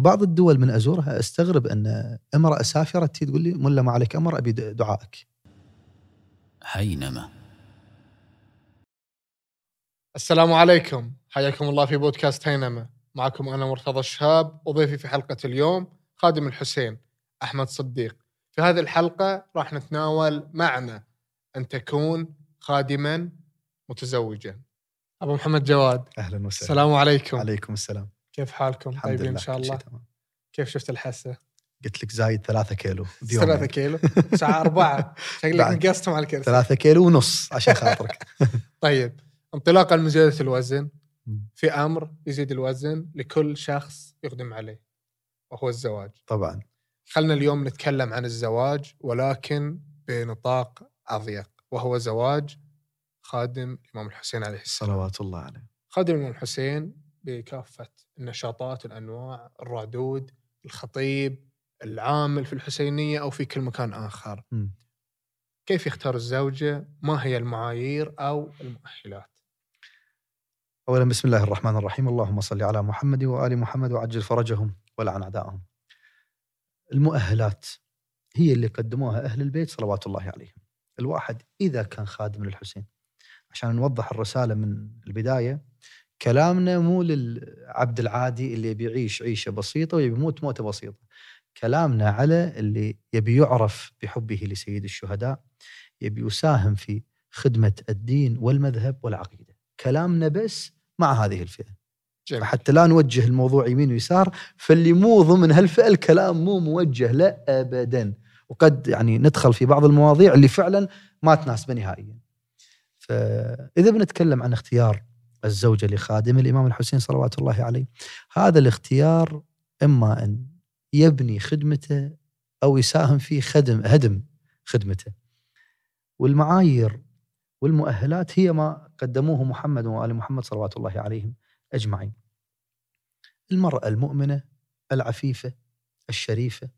فبعض الدول من أزورها أستغرب أن امرأة سافرة تي تقول لي ملا ما عليك أمر أبي دعائك. حينما السلام عليكم. حياكم الله في بودكاست هينما. معكم أنا مرتضى الشهاب وضيفي في حلقة اليوم خادم الحسين أحمد صديق. في هذه الحلقة راح نتناول معنى أن تكون خادما متزوجا. أبو محمد جواد أهلا وسهلا. السلام عليكم. عليكم السلام. كيف حالكم؟ طيبين إن شاء الله. كيف شفت الحسه قلت لك زايد ثلاثة كيلو. ثلاثة كيلو؟ ساعة أربعة. شكلك بعد. نقصتم على الكرسي. ثلاثة كيلو ونص عشان خاطرك. طيب. انطلاقا من زيادة الوزن. في أمر يزيد الوزن لكل شخص يقدم عليه وهو الزواج. طبعا. خلنا اليوم نتكلم عن الزواج ولكن بنطاق أضيق وهو زواج خادم الإمام الحسين عليه السلام. صلوات الله عليه. خادم الإمام الحسين بكافة النشاطات الأنواع الرعدود الخطيب العامل في الحسينية أو في كل مكان آخر مم. كيف يختار الزوجة ما هي المعايير أو المؤهلات اولا بسم الله الرحمن الرحيم اللهم صل على محمد وآل محمد وعجل فرجهم ولعن اعدائهم. المؤهلات هي اللي قدموها أهل البيت صلوات الله عليهم. الواحد إذا كان خادم للحسين عشان نوضح الرسالة من البداية كلامنا مو للعبد العادي اللي يبي يعيش عيشة بسيطة ويبي يموت موتة بسيطة. كلامنا على اللي يبي يعرف بحبه لسيد الشهداء يبي يساهم في خدمة الدين والمذهب والعقيدة. كلامنا بس مع هذه الفئة. جميل حتى لا نوجه الموضوع يمين ويسار فاللي مو ضمن هالفئة الكلام مو موجه لا ابدا وقد يعني ندخل في بعض المواضيع اللي فعلا ما تناسبه نهائيا. فإذا بنتكلم عن اختيار الزوجة لخادم الإمام الحسين صلوات الله عليه هذا الاختيار إما أن يبني خدمته أو يساهم في خدم هدم خدمته. والمعايير والمؤهلات هي ما قدموه محمد وآل محمد صلوات الله عليهم أجمعين. المرأة المؤمنة العفيفة الشريفة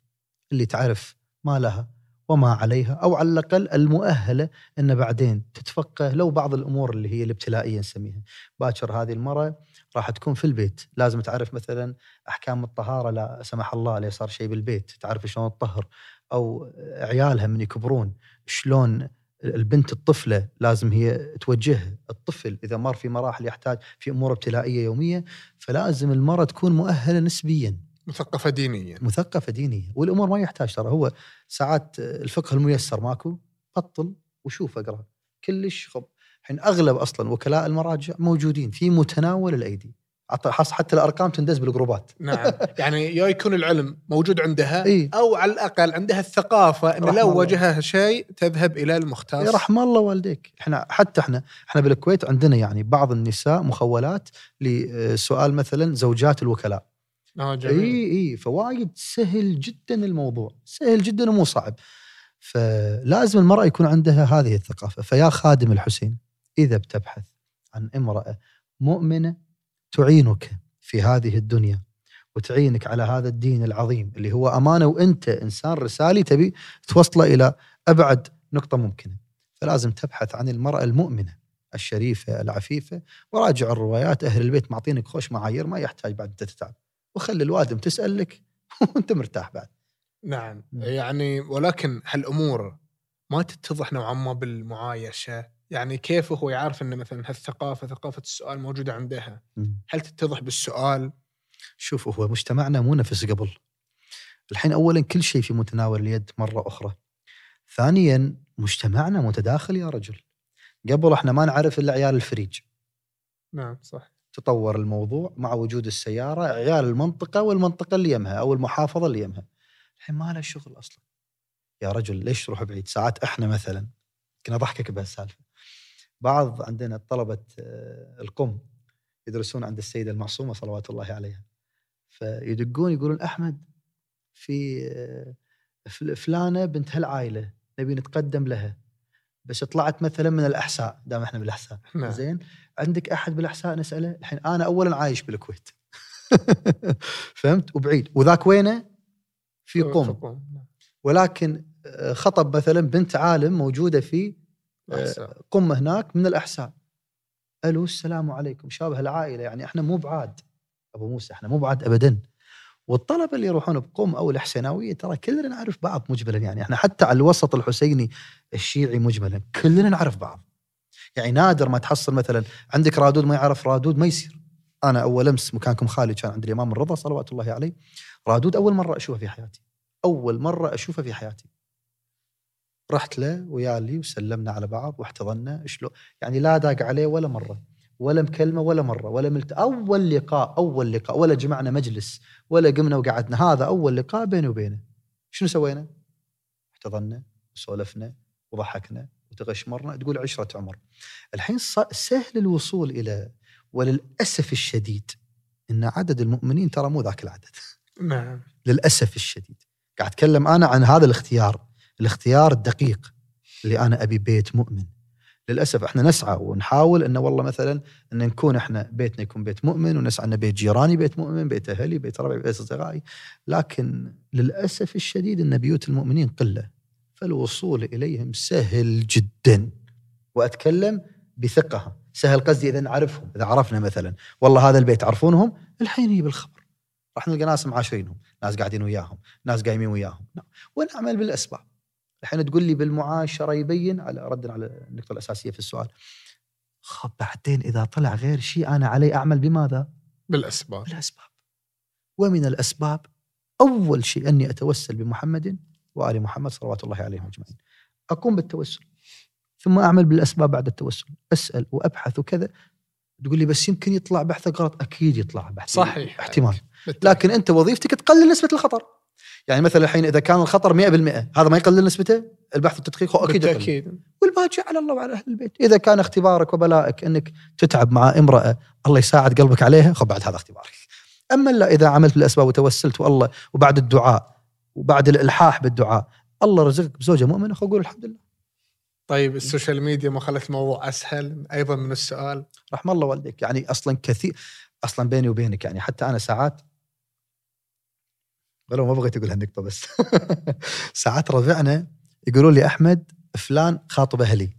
اللي تعرف ما لها وما عليها أو على الأقل المؤهلة إن بعدين تتفقه لو بعض الأمور اللي هي الابتلائية نسميها. باكر هذه المراه راح تكون في البيت، لازم تعرف مثلا أحكام الطهارة لا سمح الله لا صار شيء بالبيت، تعرف شلون تطهر أو عيالها من يكبرون شلون البنت الطفلة لازم هي توجهها، الطفل إذا مر في مراحل يحتاج في أمور ابتلائية يومية فلازم المرأة تكون مؤهلة نسبيا، مثقفة دينيا. مثقفة دينيه، والأمور ما يحتاج ترى. هو ساعات الفقه الميسر ماكو بطل وشوف أقرأ. كلش خب. الحين أغلب أصلا وكلاء المراجع موجودين في متناول الأيدي. حتى الأرقام تندز بالجروبات. نعم. يعني يا يكون العلم موجود عندها إي. أو على الأقل عندها الثقافة أن رحم لو. واجهها شيء تذهب إلى المختص. رحم الله والديك. إحنا حتى إحنا إحنا بالكويت عندنا يعني بعض النساء مخولات لسؤال مثلا زوجات الوكلاء. آه جميل. إي اي فوايد سهل جدا الموضوع سهل جدا ومو صعب. فلازم المرأة يكون عندها هذه الثقافة. فيا خادم الحسين إذا بتبحث عن امرأة مؤمنة تعينك في هذه الدنيا وتعينك على هذا الدين العظيم اللي هو أمانة وأنت إنسان رسالي تبي توصله إلى أبعد نقطة ممكنة. فلازم تبحث عن المرأة المؤمنة الشريفة العفيفة وراجع الروايات أهل البيت معطينك خوش معايير ما يحتاج بعد انت تتعب. وخلي الوادم تسألك وانت مرتاح بعد. نعم. يعني ولكن هالأمور ما تتضح نوعا ما بالمعايشة. يعني كيف هو يعرف أن مثلا هالثقافة ثقافة السؤال موجودة عندها؟ هل تتضح بالسؤال؟ شوف هو مجتمعنا مو نفس قبل. الحين اولا كل شيء في متناول اليد مرة أخرى. ثانيا مجتمعنا متداخل يا رجل. قبل إحنا ما نعرف إلا عيال الفريج. نعم صح. تطور الموضوع مع وجود السيارة عيال المنطقة والمنطقة اللي يمها أو المحافظة اللي يمها. الحين ما له شغل أصلا. يا رجل ليش تروح بعيد؟ ساعات إحنا مثلا كنا ضحكك بهالسالفه بعض عندنا طلبة آه، القم يدرسون عند السيدة المعصومة صلوات الله عليها. فيدقون يقولون أحمد في آه، فل- فلانة بنت هالعائله نبي نتقدم لها. بس طلعت مثلا من الأحساء. دام إحنا بالأحساء. نعم. زين؟ عندك أحد بالأحساء؟ نسأله. الحين أنا اولا عايش بالكويت. فهمت؟ وبعيد. وذاك وينه؟ في قم. ولكن آه، خطب مثلا بنت عالم موجودة في آه،. قم هناك من الأحساء. ألو السلام عليكم. شابه العائلة. يعني إحنا مو بعاد. أبو موسى إحنا مو بعاد ابدا. والطلبة اللي يروحون بقم أو الحسيناويه ترى كلنا نعرف بعض مجملا. يعني إحنا حتى على الوسط الحسيني الشيعي مجملا. كلنا نعرف بعض. يعني نادر ما تحصل مثلا عندك رادود ما يعرف رادود ما يصير. أنا أول أمس مكانكم خالي كان عند الإمام الرضا صلوات الله عليه. رادود أول مرة أشوفه في حياتي. أول مرة أشوفه في حياتي. رحت له ويالي وسلمنا على بعض واحتضنا شلون يعني لا داق عليه ولا مرة. ولا مكلمة ولا مرة. ولا ملت أول لقاء أول لقاء. ولا جمعنا مجلس. ولا قمنا وقعدنا. هذا أول لقاء بيني وبينه. شنو سوينا؟ احتضنا وسولفنا وضحكنا. وتغشمرنا تقول عشرة عمر. الحين سهل الوصول إلى وللأسف الشديد إن عدد المؤمنين ترى مو ذاك العدد. نعم. للأسف الشديد. قاعد أتكلم أنا عن هذا الاختيار. الاختيار الدقيق اللي أنا أبي بيت مؤمن. للأسف إحنا نسعى ونحاول انه والله مثلا إن نكون إحنا بيتنا يكون بيت مؤمن ونسعى إن بيت جيراني بيت مؤمن بيت أهلي بيت ربعي بيت أصدقائي. لكن للأسف الشديد إن بيوت المؤمنين قلة. فالوصول إليهم سهل جدا. وأتكلم بثقة. سهل قصدي إذا نعرفهم. إذا عرفنا مثلا. والله هذا البيت عرفونهم الحين يجي بالخبر. راح نلقى ناس معاشرينهم. ناس قاعدين وياهم. ناس قايمين وياهم. نعم. ونعمل بالأسباب. الحين تقول لي بالمعاشرة يبين؟ على ردا على النقطة الأساسية في السؤال. خب بعدين إذا طلع غير شيء أنا علي أعمل بماذا؟ بالأسباب. بالأسباب. ومن الأسباب أول شيء أني أتوسل بمحمد وآل محمد صلوات الله عليهم أجمعين. أقوم بالتوسل ثم أعمل بالأسباب بعد التوسل. أسأل وأبحث وكذا. تقول لي بس يمكن يطلع بحثك غلط. أكيد يطلع بحث. صحيح. احتمال. بالتأكيد. لكن أنت وظيفتك تقلل نسبة الخطر. يعني مثلا الحين إذا كان الخطر 100% هذا ما يقلل نسبته؟ البحث والتدقيق هو أكيد. بالتأكيد. والباقي على الله وعلى أهل البيت. إذا كان اختبارك وبلائك أنك تتعب مع امرأة الله يساعد قلبك عليها خب بعد هذا اختبارك. أما لا إذا عملت بالأسباب وتوسلت والله وبعد الدعاء وبعد الإلحاح بالدعاء. الله رزقك بزوجة مؤمنة خو قول الحمد لله. طيب ال social media ما خلت الموضوع أسهل؟ أيضا من السؤال. رحم الله والديك. يعني أصلا كثير أصلا بيني وبينك يعني حتى أنا ساعات ولو ما بغيت أقول هالنقطة بس. ساعات ربعنا يقولون لي أحمد فلان خاطب أهلي.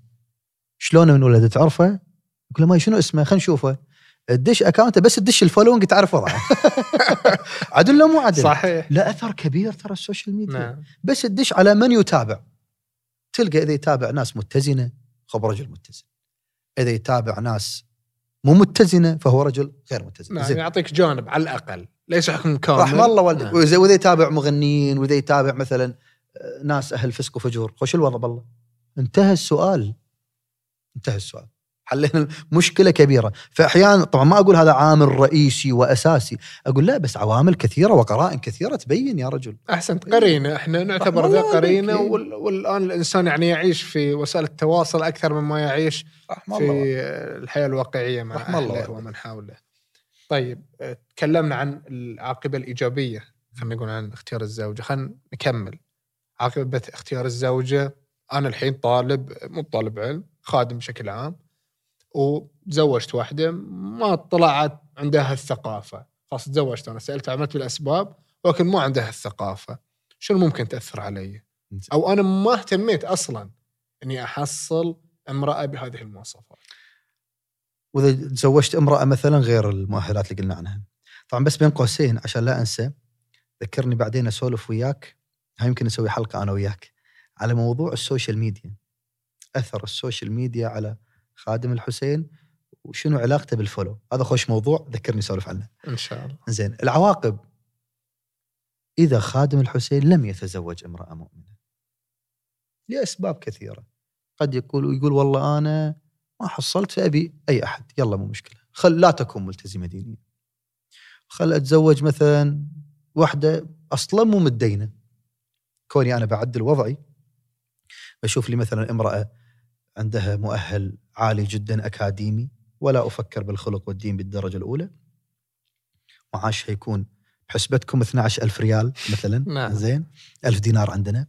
شلونه من ولده تعرفه؟ يقول له ما شنو اسمه؟ خلينا نشوفه. تدش account ه بس تدش ال following تعرف وضعه. عدل لو مو عدل. صحيح. لا أثر كبير ترى ال social media. نعم. بس تدش على من يتابع تلقى إذا يتابع ناس متزنة خب رجل متزن. إذا يتابع ناس مو متزنة فهو رجل غير متزن. نعم زين. يعطيك جانب على الأقل. ليس حكم كامل. رحم الله والديك. نعم. واذا وإذا يتابع مغنيين وإذا يتابع مثلا آه، ناس أهل فسق وفجور خوش الوضع بالله؟ انتهى السؤال. انتهى السؤال. حلينا مشكلة كبيرة. فأحيانا طبعا ما أقول هذا عامل رئيسي وأساسي أقول لا بس عوامل كثيرة وقرائن كثيرة تبين يا رجل. أحسنت قرينة. إحنا نعتبر ذا قرينة. والآن الإنسان يعني يعيش في وسائل التواصل أكثر مما يعيش رحم في الله الحياة الواقعية مع رحم الله. ومن حوله. طيب تكلمنا عن العاقبة الإيجابية. خلينا نقول عن اختيار الزوجة. خلينا نكمل. عاقبة اختيار الزوجة. أنا الحين طالب مو طالب علم خادم بشكل عام. وتزوجت واحدة ما طلعت عندها الثقافة. خلاص تزوجت أنا سألت عملت بالاسباب ولكن ما عندها الثقافة. شنو ممكن تأثر علي؟ أو أنا ما اهتميت أصلا إني أحصل امرأة بهذه المواصفات. وإذا تزوجت امرأة مثلا غير المؤهلات اللي قلنا عنها. طبعا بس بين قوسين عشان لا أنسى ذكرني بعدين أسولف وياك. هاي يمكن نسوي حلقة أنا وياك على موضوع ال social media. أثر ال social media على خادم الحسين وشنو علاقته بال follow؟ هذا خوش موضوع ذكرني اسولف عنه. إن شاء الله. زين العواقب. إذا خادم الحسين لم يتزوج امرأة مؤمنة. لأسباب كثيرة. قد يقول يقول والله أنا ما حصلت فابي أي أحد. يلا مو مشكلة. خل لا تكون ملتزمة دينيا. خل أتزوج مثلا واحدة أصلا مو متدينة. كوني أنا بعدل وضعي. بشوف لي مثلا امرأة عندها مؤهل عالي جدا أكاديمي ولا أفكر بالخلق والدين بالدرجة الأولى. معاشها يكون بحسبتكم 12000 ريال مثلا. نعم. زين 1000 دينار عندنا.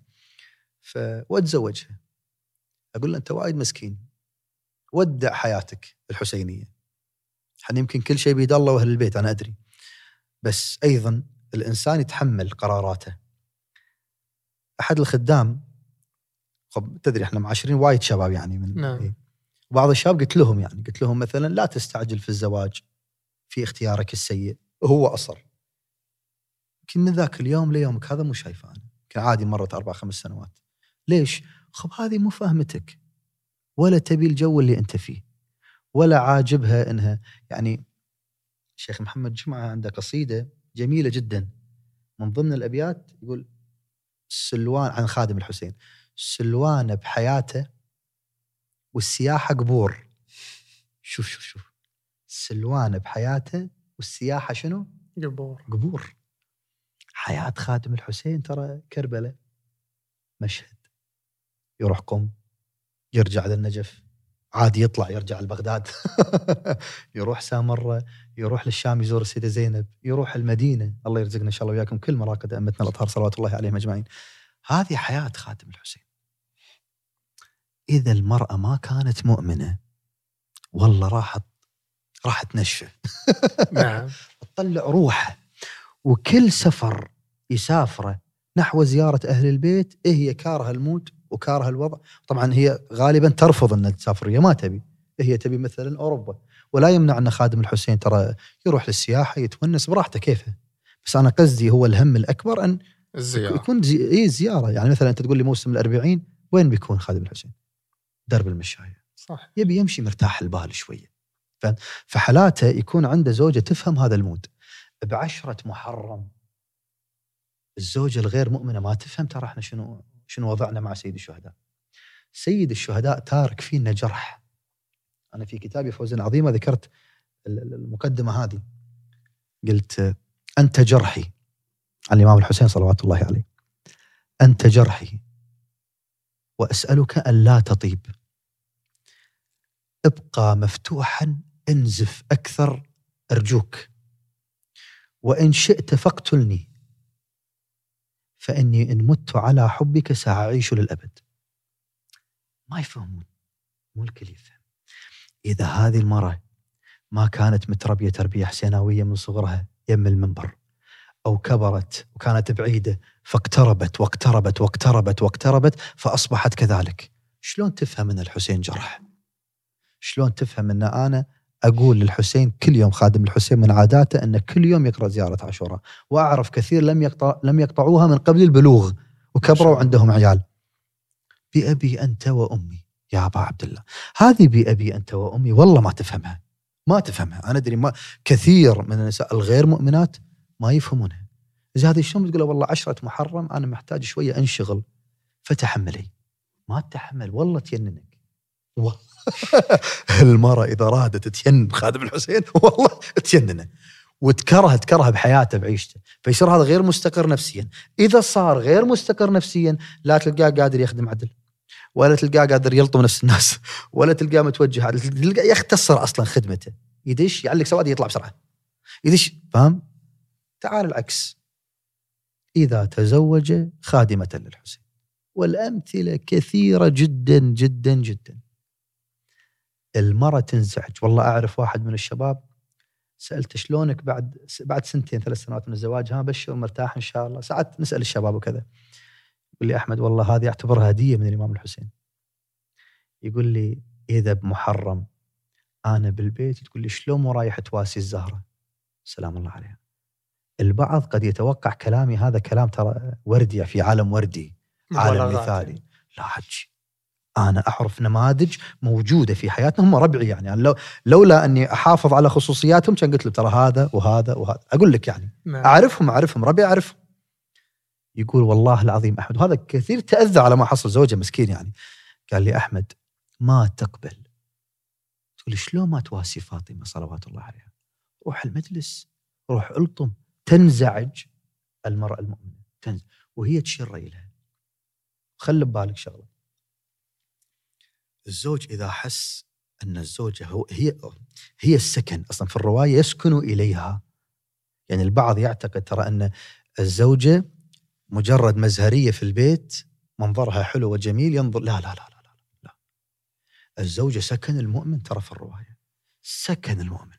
ف واتزوجها أقول له أنت وايد مسكين. ودع حياتك الحسينية. إحنا يمكن كل شيء بيد الله وأهل البيت أنا أدري. بس أيضا الإنسان يتحمل قراراته. أحد الخدام خب تدري إحنا معاشرين وايد شباب يعني من نعم. إيه. بعض الشباب قلت لهم يعني قلت لهم مثلا لا تستعجل في الزواج في اختيارك السيء. هو أصر. يمكن من ذاك اليوم ليومك هذا مو شايفه أنا. يمكن عادي مرت أربع خمس سنوات. ليش؟ خب هذه مو فاهمتك ولا تبي الجو اللي أنت فيه. ولا عاجبها إنها يعني الشيخ محمد جمعة عنده قصيدة جميلة جدا. من ضمن الأبيات يقول سلوان عن خادم الحسين سلوان بحياته والسياحة قبور. شوف شوف شوف. سلوان بحياته والسياحة شنو؟ قبور. قبور. حياة خادم الحسين ترى كربلة. مشهد. يروح قم يرجع للنجف. عادي يطلع يرجع لبغداد. يروح سامرة يروح للشام يزور السيدة زينب يروح المدينة. الله يرزقنا إن شاء الله وياكم. كل مراقد أمتنا الأطهار صلوات الله عليهم أجمعين. هذه حياة خاتم الحسين. إذا المرأة ما كانت مؤمنة والله راحت راح تنشف. نعم. تطلع روحه. وكل سفر يسافره نحو زيارة أهل البيت إيه هي كارهة الموت وكارهة الوضع. طبعا هي غالبا ترفض أن تسافر هي ما تبي. هي تبي مثلا أوروبا. ولا يمنع أن خادم الحسين ترى يروح للسياحة يتونس براحته كيفه. بس أنا قصدي هو الهم الأكبر أن الزيارة. يكون زي... إيه زيارة. يعني مثلا أنت تقول لي موسم الأربعين وين بيكون خادم الحسين؟ درب المشاية. صح. يبي يمشي مرتاح البال شوية. ف- فحالاته يكون عنده زوجة تفهم هذا المود. بعشرة محرم. الزوجة الغير مؤمنة ما تفهم ترى إحنا شنو شنو وضعنا مع سيد الشهداء. سيد الشهداء تارك فينا جرح. أنا في كتابي فوز عظيمه ذكرت ال- ال- المقدمة هذه. قلت أنت جرحي. عن الإمام الحسين صلوات الله عليه. أنت جرحي. وأسألك ان لا تطيب. ابقى مفتوحا انزف أكثر أرجوك. وإن شئت فاقتلني. فإني إن مت على حبك سأعيش للأبد. ما يفهمون مو الكل يفهم إذا هذه المرأة ما كانت متربية تربية حسيناوية من صغرها يم المنبر. أو كبرت وكانت بعيدة فاقتربت واقتربت واقتربت واقتربت فأصبحت كذلك. شلون تفهم أن الحسين جرح؟ شلون تفهم أن أنا أقول للحسين كل يوم خادم الحسين من عاداته انه كل يوم يقرأ زيارة عاشوراء وأعرف كثير لم يقطع لم يقطعوها من قبل البلوغ وكبروا عندهم عيال. بأبي أنت وأمي يا أبا عبد الله. هذه بأبي أنت وأمي والله ما تفهمها ما تفهمها. أنا أدري ما كثير من النساء الغير مؤمنات ما يفهمونها. إذا هذه شلون تقول له والله عشرة محرم أنا محتاج شوية أنشغل فتحملي. ما تحمل والله تيننك. والله. المرأة إذا رادت تين خادم الحسين والله تيننه. وتكره تكره بحياته بعيشته. فيصير هذا غير مستقر نفسيا. إذا صار غير مستقر نفسيا لا تلقاه قادر يخدم عدل. ولا تلقاه قادر يلطم نفس الناس. ولا تلقاه متوجه تلقاه يختصر أصلا خدمته. يدش يعلق سواد يطلع بسرعة. يدش فاهم؟ تعال العكس. إذا تزوج خادمة للحسين. والأمثلة كثيرة جدا جدا جدا. المرأة تنزعج. والله أعرف واحد من الشباب سألته شلونك بعد بعد سنتين ثلاث سنوات من الزواج؟ ها بشر مرتاح إن شاء الله. ساعات نسأل الشباب وكذا. يقول لي أحمد والله هذه أعتبرها هدية من الإمام الحسين. يقول لي إذا بمحرم أنا بالبيت تقول لي شلون مو رايح تواسي الزهرة؟ سلام الله عليها. البعض قد يتوقع كلامي هذا كلام ترى وردي في عالم وردي عالم. مثالي. لا حجي أنا أعرف نماذج موجودة في حياتنا هم ربعي يعني, يعني لو لولا أني أحافظ على خصوصياتهم كان قلت له ترى هذا وهذا وهذا. أقول لك يعني نعم. أعرفهم أعرفهم ربعي اعرفهم يقول والله العظيم أحمد وهذا كثير تأذى على ما حصل زوجة مسكين يعني. قال لي أحمد ما تقبل. تقول شلون ما تواسي فاطمة صلوات الله عليها؟ روح المجلس روح الطم تنزعج المرأة المؤمنة. تنزعج وهي تشير ريلها. خلي ببالك شغلة. الزوج إذا حس أن الزوجة هو هي هي السكن أصلا في الرواية يسكن إليها. يعني البعض يعتقد ترى أن الزوجة مجرد مزهرية في البيت منظرها حلو وجميل ينظر لا لا لا لا لا, لا. الزوجة سكن المؤمن ترى في الرواية. سكن المؤمن.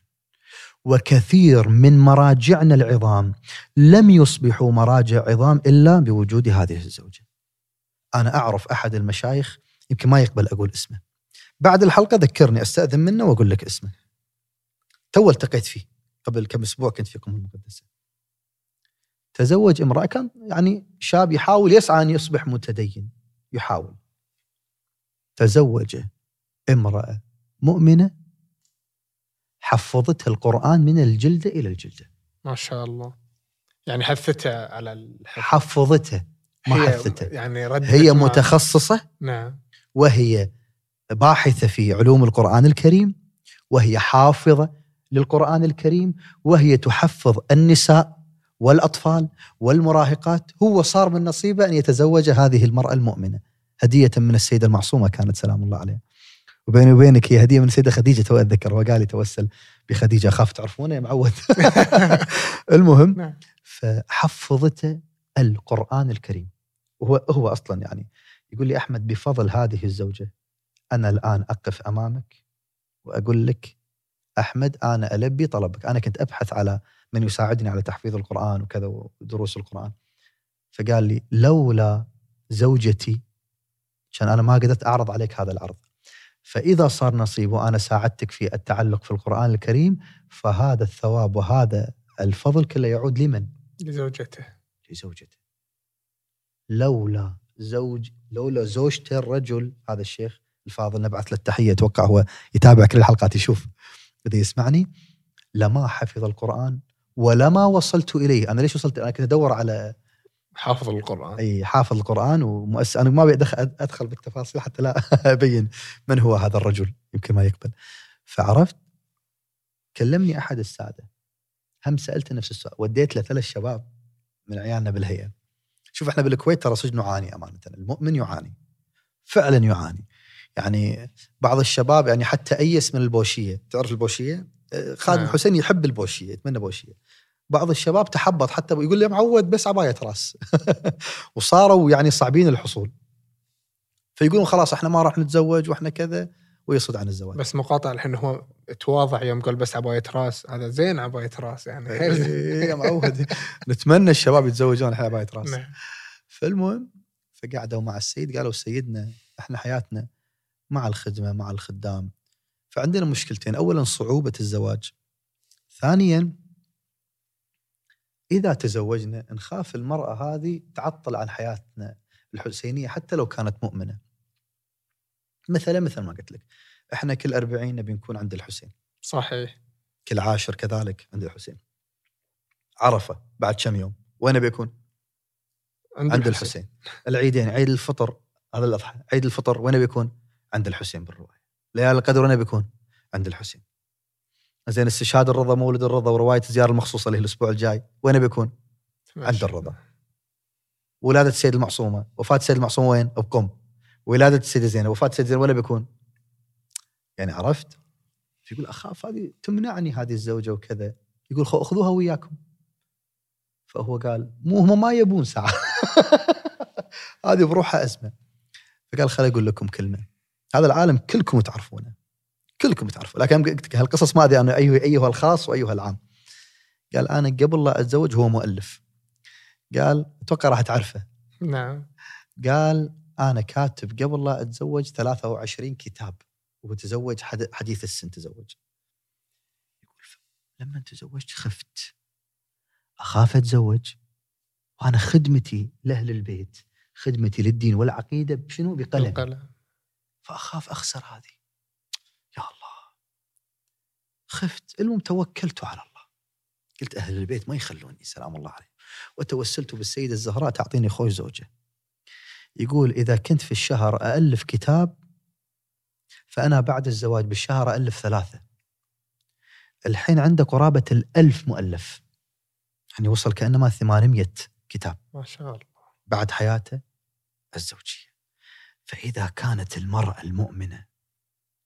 وكثير من مراجعنا العظام لم يصبحوا مراجع عظام إلا بوجود هذه الزوجة. أنا أعرف أحد المشايخ يمكن ما يقبل أقول اسمه. بعد الحلقة ذكرني أستأذن منه وأقول لك اسمه. تو التقيت فيه قبل كم أسبوع كنت في قم المقدسة. تزوج امرأة كان يعني شاب يحاول يسعى أن يصبح متدين يحاول تزوج امرأة مؤمنة حفظتها القرآن من الجلدة إلى الجلدة. ما شاء الله. يعني حثتها على الحفظ حفظتها ما هي حثتها يعني ردت هي مع- متخصصة نعم. وهي باحثة في علوم القرآن الكريم وهي حافظة للقرآن الكريم وهي تحفظ النساء والأطفال والمراهقات. هو صار من نصيبه أن يتزوج هذه المرأة المؤمنة. هدية من السيدة المعصومة كانت سلام الله عليها. وبيني وبينك هي هدية من السيده خديجة تو أتذكر وقال لي توسل بخديجة. أخاف تعرفونه يا معود. المهم نعم. فحفظته القرآن الكريم. وهو هو أصلا يعني يقول لي أحمد بفضل هذه الزوجة أنا الآن أقف أمامك وأقول لك أحمد أنا ألبي طلبك. أنا كنت أبحث على من يساعدني على تحفيظ القرآن وكذا ودروس القرآن. فقال لي لولا زوجتي عشان أنا ما قدرت أعرض عليك هذا العرض. فإذا صار نصيب وأنا ساعدتك في التعلق في القرآن الكريم فهذا الثواب وهذا الفضل كله يعود لمن؟ لزوجته. لزوجته. لولا زوج لولا زوجته الرجل هذا الشيخ الفاضل نبعث له التحية أتوقع هو يتابع كل الحلقات يشوف إذا يسمعني. لما حفظ القرآن ولما وصلت إليه. أنا ليش وصلت؟ أنا كنت أدور على حافظ القرآن. أي حافظ القرآن ومؤسس أنا ما أبي أدخل بالتفاصيل حتى لا أبين من هو هذا الرجل يمكن ما يقبل. فعرفت؟ كلمني أحد السادة. هم سالته نفس السؤال وديت له ثلاث شباب من عيالنا بالهيئة. شوف إحنا بالكويت ترى صدق نعاني أمانة. المؤمن يعاني. فعلا يعاني. يعني بعض الشباب يعني حتى ايس من البوشية تعرف البوشية؟ آه، خالد نعم. الحسين يحب البوشية يتمنى بوشية. بعض الشباب تحبط حتى يقول لي معود بس عباية راس. وصاروا يعني صعبين الحصول. فيقولون خلاص إحنا ما راح نتزوج وإحنا كذا ويصد عن الزواج. بس مقاطع الحين هو تواضع يوم قال بس عباية راس. هذا زين عباية راس يعني. إيه يا معود. نتمنى الشباب يتزوجون الحين عباية راس. نعم. فالمهم فقعدوا مع السيد قالوا سيدنا إحنا حياتنا مع الخدمة مع الخدام. فعندنا مشكلتين. اولا صعوبة الزواج. ثانيا إذا تزوجنا نخاف المرأة هذه تعطل عن حياتنا الحسينية حتى لو كانت مؤمنة. مثلا مثل ما قلت لك إحنا كل أربعين نبي نكون عند الحسين. صحيح. كل عاشر كذلك عند الحسين. عرفة بعد كم يوم وين بيكون عند الحسين. العيدين عيد الفطر هذا الأضحى عيد الفطر وين بيكون؟ عند الحسين بالرواية. ليالي القدر وين بيكون؟ عند الحسين. زين استشهاد الرضا مولد الرضا ورواية الزيارة المخصوصة اللي هي الأسبوع الجاي. وين بيكون؟ عند الرضا. ولادة السيد المعصومة. وفاة السيد المعصومة وين؟ بقم ولادة السيده زينب وفاة السيده زينب وين بيكون؟ يعني عرفت؟ يقول أخاف هذه تمنعني هذه الزوجة وكذا. يقول خذوها وياكم. فهو قال مو هم ما يبون ساعة. هذه بروحها أزمة. فقال خليني أقول لكم كلمة. هذا العالم كلكم تعرفونه. كلكم تعرفون لكن قلت لك هالقصص ما أدري أنا ايها أيها الخاص وأيها العام. قال أنا قبل لا أتزوج هو مؤلف. قال أتوقع راح تعرفه. نعم. قال أنا كاتب قبل لا أتزوج 23 كتاب وتزوج حد- حديث السن تزوج. يقول لما تزوجت خفت. أخاف أتزوج. وأنا خدمتي لاهل البيت خدمتي للدين والعقيدة بشنو؟ بقلم. القلم فأخاف أخسر هذه. خفت. المهم توكلت على الله. قلت أهل البيت ما يخلوني سلام الله عليهم. وتوسلت بالسيدة الزهراء تعطيني خوش زوجة. يقول إذا كنت في الشهر الف كتاب فأنا بعد الزواج بالشهر الف ثلاثة. الحين عنده قرابة الألف مؤلف. يعني وصل كأنما 800 كتاب. ما شاء الله. بعد حياته الزوجية. فإذا كانت المرأة المؤمنة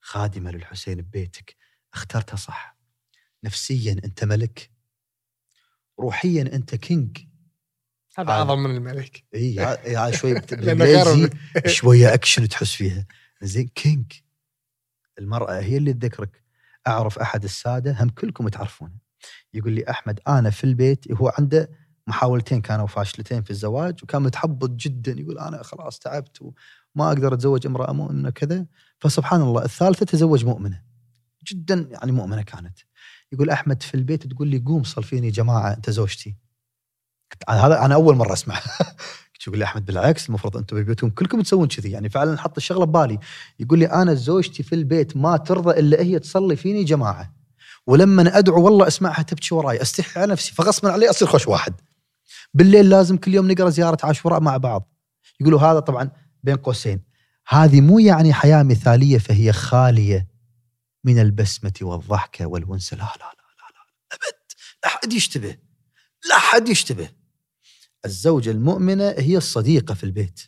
خادمة للحسين ببيتك اخترتها صح. نفسيا أنت ملك روحيا أنت king. هذا. أعظم من الملك. إي ها شوي بالإنجليزي شوية أكشن تحس فيها. زين كينج. المرأة هي اللي تذكرك. أعرف أحد السادة هم كلكم تعرفونه. يقول لي أحمد أنا في البيت. هو عنده محاولتين كانوا فاشلتين في الزواج وكان متحبط جدا. يقول أنا خلاص تعبت وما أقدر أتزوج امرأة مؤمنة كذا. فسبحان الله الثالثة تزوج مؤمنة. جدا يعني مؤمنة كانت. يقول أحمد في البيت تقول لي قوم صل فيني جماعة أنت زوجتي. هذا أنا أول مرة أسمع. يقول لي أحمد بالعكس المفروض أنتم ببيوتكم كلكم تسوون كذي. يعني فعلا حط الشغلة ببالي. يقول لي أنا زوجتي في البيت ما ترضى إلا هي تصلي فيني جماعة. ولما أدعو والله أسمعها تبكي وراي أستحي على نفسي فغصبا علي أصير خوش واحد. بالليل لازم كل يوم نقرأ زيارة عاشوراء مع بعض. يقولوا هذا طبعا بين قوسين. هذه مو يعني حياة مثالية فهي خالية. من البسمة والضحكه والونس. لا لا لا لا, لا أبد. لا حد يشتبه. لا حد يشتبه. الزوجة المؤمنة هي الصديقة في البيت.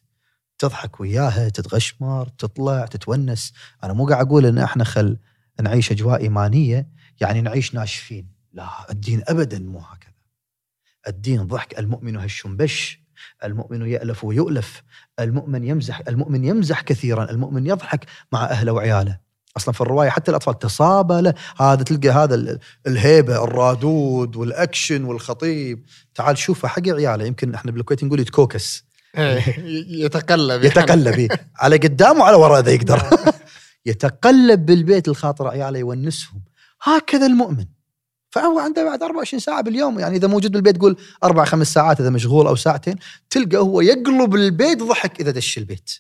تضحك وياها تتغشمر تطلع تتونس. أنا مو قاعد أقول إن إحنا خل نعيش أجواء إيمانية يعني نعيش ناشفين. لا الدين ابدا مو هكذا. الدين ضحك. المؤمن هش بش المؤمن يألف ويؤلف. المؤمن يمزح المؤمن يمزح كثيرا. المؤمن يضحك مع أهله وعياله. أصلا في الرواية حتى الأطفال تصاب له. هذا تلقى هذا الهيبة الرادود والأكشن والخطيب. تعال شوفه حق عياله. يمكن إحنا بالكويت نقول يتكوكس. إيه، يتقلب يتقلب إيه. على قدام وعلى وراء إذا يقدر. يتقلب بالبيت الخاطر عياله يونسهم. هكذا المؤمن. فهو عنده بعد 24 ساعة باليوم. يعني إذا موجود بالبيت قول أربع خمس ساعات إذا مشغول أو ساعتين تلقى هو يقلب البيت ضحك إذا دش البيت.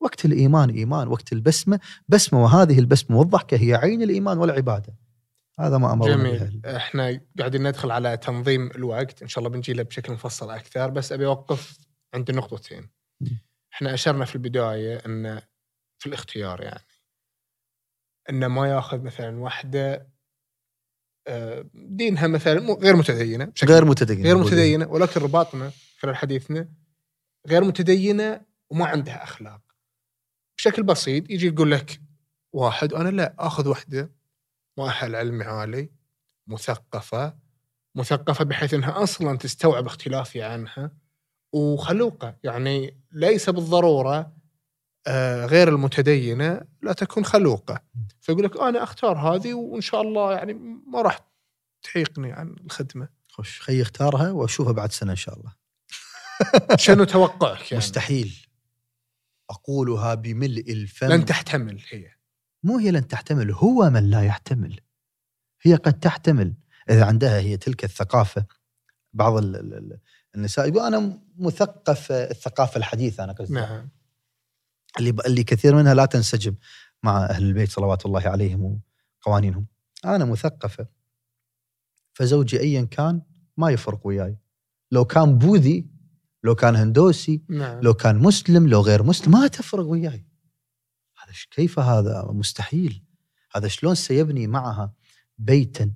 وقت الإيمان إيمان وقت البسمة بسمة وهذه البسمة والضحكة هي عين الإيمان والعبادة. هذا ما أمرنا جميل. إحنا قاعدين ندخل على تنظيم الوقت. إن شاء الله بنجي له بشكل مفصل أكثر بس أبي أوقف عند نقطتين. إحنا أشرنا في البداية إن في الاختيار يعني. انه ما يأخذ مثلا واحدة آه، دينها مثلا غير متدينة بشكل غير متدينة غير متدينة ولكن رباطنا خلال حديثنا غير متدينة وما عندها أخلاق. بشكل بسيط يجي يقول لك واحد أنا لا آخذ واحدة مؤهل علمي عالي مثقفة مثقفة بحيث إنها أصلا تستوعب اختلافي عنها وخلوقة يعني ليس بالضرورة آه، غير المتدينة لا تكون خلوقة. فيقول لك أنا أختار هذه وإن شاء الله يعني ما راح تعيقني عن الخدمة. خش خي اختارها وأشوفها بعد سنة إن شاء الله. شنو توقعك يعني؟ مستحيل. أقولها بملء الفم. لن تحتمل هي. مو هي لن تحتمل هو من لا يحتمل. هي قد تحتمل. إذا عندها هي تلك الثقافة بعض النساء يقول أنا مثقف الثقافة الحديثة أنا قصدي. نعم. اللي اللي كثير منها لا تنسجم مع أهل البيت صلوات الله عليهم وقوانينهم. أنا مثقفة. فزوجي ايا كان ما يفرق وياي. لو كان بوذي لو كان هندوسي نعم. لو كان مسلم لو غير مسلم ما تفرق وياي. هذا كيف هذا؟ مستحيل. هذا شلون سيبني معها بيتا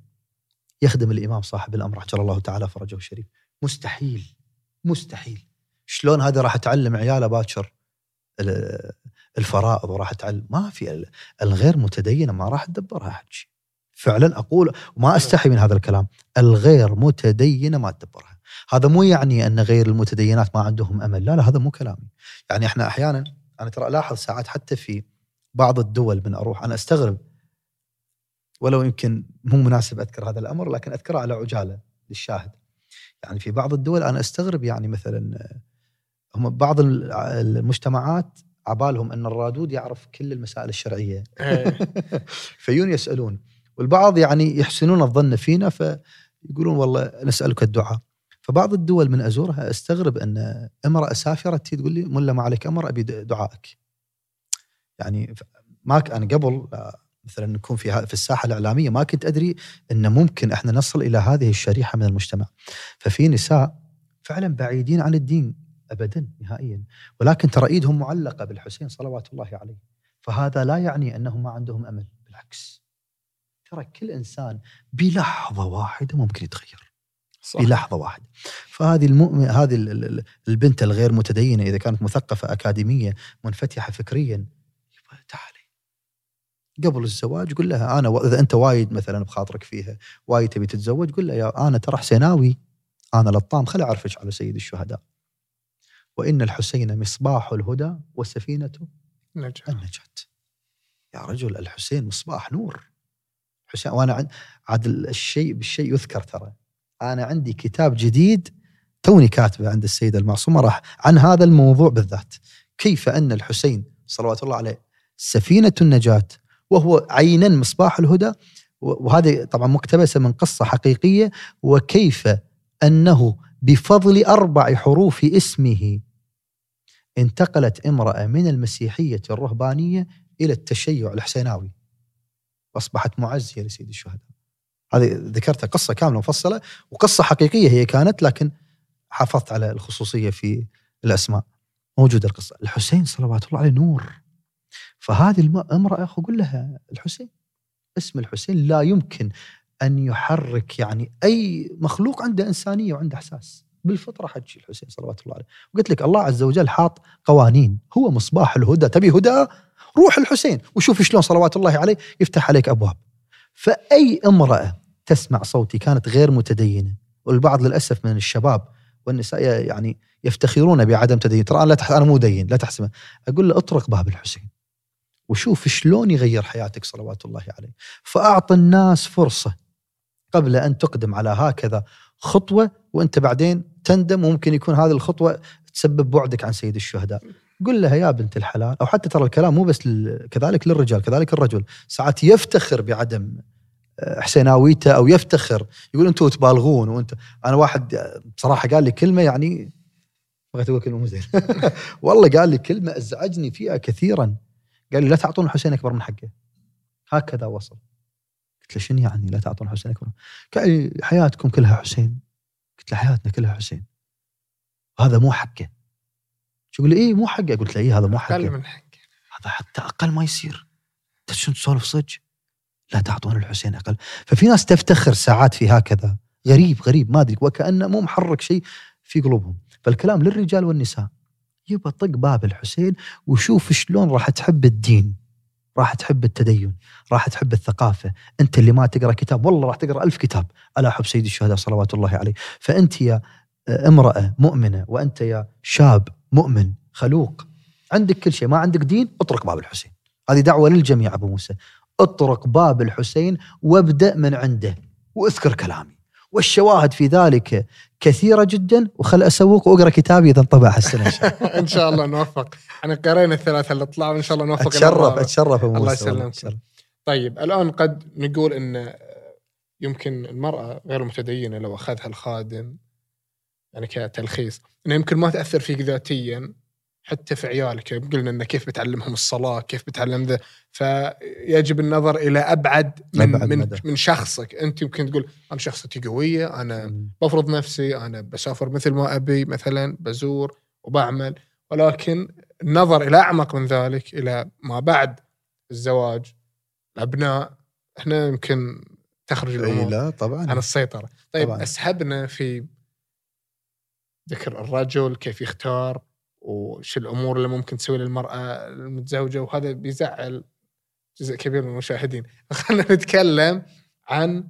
يخدم الإمام صاحب الأمر عجل الله تعالى فرجه الشريف. مستحيل. مستحيل. شلون هذا راح تعلم عياله باكر الفرائض وراح تعلم؟ ما في الغير متدينه ما راح تدبرها حكي فعلا أقول وما أستحي من هذا الكلام. الغير متدينه ما تدبرها. هذا مو يعني أن غير المتدينات ما عندهم أمل. لا لا هذا مو كلامي. يعني إحنا أحيانا أنا ترى ألاحظ ساعات حتى في بعض الدول من أروح أنا أستغرب ولو يمكن مو مناسب أذكر هذا الأمر لكن أذكره على عجالة للشاهد. يعني في بعض الدول أنا أستغرب يعني مثلا هم بعض المجتمعات عبالهم أن الرادود يعرف كل المسائل الشرعية. إيه. فيون يسألون والبعض يعني يحسنون الظن فينا فيقولون والله نسألك الدعاء. فبعض الدول من أزورها أستغرب أن امرأة سافره تقول لي ملا ما عليك أمر أبي دعائك. يعني ما أنا قبل مثلا نكون في في الساحة الإعلامية ما كنت أدري أن ممكن إحنا نصل إلى هذه الشريحة من المجتمع. ففي نساء فعلا بعيدين عن الدين ابدا نهائيا. ولكن ترى ايدهم معلقة بالحسين صلوات الله عليه. فهذا لا يعني أنهم ما عندهم أمل بالعكس. ترى كل إنسان بلحظة واحدة ممكن يتغير. صح. بلحظه واحدة. فهذه المؤمن هذه البنت الغير متدينة إذا كانت مثقفة أكاديمية منفتحة فكريا تعالي. قبل الزواج قل لها أنا إذا أنت وايد مثلا بخاطرك فيها وايد تبي تتزوج قل لها يا أنا ترى حسيناوي. أنا لطام خلي أعرفك على سيد الشهداء. وإن الحسين مصباح الهدى وسفينة النجاة النجاة. يا رجل الحسين مصباح نور. حسين عند عاد الشيء بالشيء يذكر ترى. أنا عندي كتاب جديد توني كاتبه عند السيدة المعصومة راح عن هذا الموضوع بالذات. كيف أن الحسين صلوات الله عليه سفينة النجاة وهو عينا مصباح الهدى وهذه طبعا مقتبسة من قصة حقيقية وكيف أنه بفضل أربع حروف اسمه انتقلت امرأة من المسيحية الرهبانية إلى التشيع الحسيناوي. واصبحت معزية لسيد الشهداء. هذه ذكرتها قصة كاملة مفصلة وقصة حقيقية هي كانت لكن حافظت على الخصوصية في الأسماء. موجودة القصة. الحسين صلوات الله عليه نور. فهذه الامراه أخو قول لها الحسين. اسم الحسين لا يمكن أن يحرك يعني أي مخلوق عنده إنسانية وعنده إحساس. بالفطرة حجي الحسين صلوات الله عليه. وقلت لك الله عز وجل حاط قوانين. هو مصباح الهدى. تبي هدى؟ روح الحسين وشوف شلون صلوات الله عليه يفتح عليك أبواب. فأي امرأة تسمع صوتي كانت غير متدينة. والبعض للأسف من الشباب والنساء يعني يفتخرون بعدم تدين. ترى أنا لا تح... أنا مو دين لا تحسبه. أقول له اطرق باب الحسين. وشوف شلون يغير حياتك صلوات الله عليه. فاعط الناس فرصة قبل أن تقدم على هكذا خطوة وأنت بعدين تندم. وممكن يكون هذه الخطوة تسبب بعدك عن سيد الشهداء. قل لها يا بنت الحلال أو حتى ترى الكلام مو بس. كذلك للرجال كذلك الرجل. ساعات يفتخر بعدم حسيناويته أو يفتخر. يقول أنتم تبالغون وأنت. أنا واحد بصراحة قال لي كلمة يعني بغيت أقول كلمة مو زين. والله قال لي كلمة أزعجني فيها كثيرا. قال لي لا تعطون الحسين أكبر من حقه. هكذا وصل. قلت له شنو يعني لا تعطون الحسين أكبر قال لي حياتكم كلها حسين. قلت له حياتنا كلها حسين. هذا مو حقه. شو يقول لي؟ إيه مو حقه. قلت له إيه هذا مو حقه. أقل من حق هذا حتى أقل ما يصير. انت شنو تسولف صدق؟ لا تعطون الحسين أقل. ففي ناس تفتخر ساعات في هكذا. غريب غريب ما أدري وكانه مو محرك شيء في قلوبهم. فالكلام للرجال والنساء. يبا طق باب الحسين وشوف شلون راح تحب الدين راح تحب التدين راح تحب الثقافة. أنت اللي ما تقرأ كتاب والله راح تقرأ ألف كتاب. على حب سيد الشهداء صلوات الله عليه. فأنت يا امرأة مؤمنة وأنت يا شاب مؤمن خلوق عندك كل شيء. ما عندك دين اطرق باب الحسين. هذه دعوة للجميع أبو موسى. اطرق باب الحسين وابدأ من عنده واذكر كلامي. والشواهد في ذلك كثيرة جدا وخل أسوق وأقرأ كتابي إذا انطبع هالسنة إن شاء الله ان شاء الله نوفق. إحنا قرينا الثلاثة اللي طلعوا إن شاء الله نوفق أتشرف. أتشرف الله يسلمك. طيب الآن قد نقول إن يمكن المرأة غير متدينة لو أخذها الخادم يعني كتلخيص انه يمكن ما تأثر فيك ذاتيا. حتى في عيالك. قلنا إنه كيف بتعلمهم الصلاة كيف بتعلم ذا. فيجب النظر إلى أبعد من أبعد من, مدى. من شخصك. أنت يمكن تقول أنا شخصيتي قوية أنا بفرض نفسي أنا بسافر مثل ما أبي مثلا بزور وبعمل. ولكن النظر إلى أعمق من ذلك إلى ما بعد الزواج الأبناء إحنا يمكن تخرج الأمور لا طبعا. عن السيطرة. طيب طبعاً. أسهبنا في ذكر الرجل كيف يختار وش الأمور اللي ممكن تسوي للمرأة المتزوجة وهذا بيزعل جزء كبير من المشاهدين خلينا نتكلم عن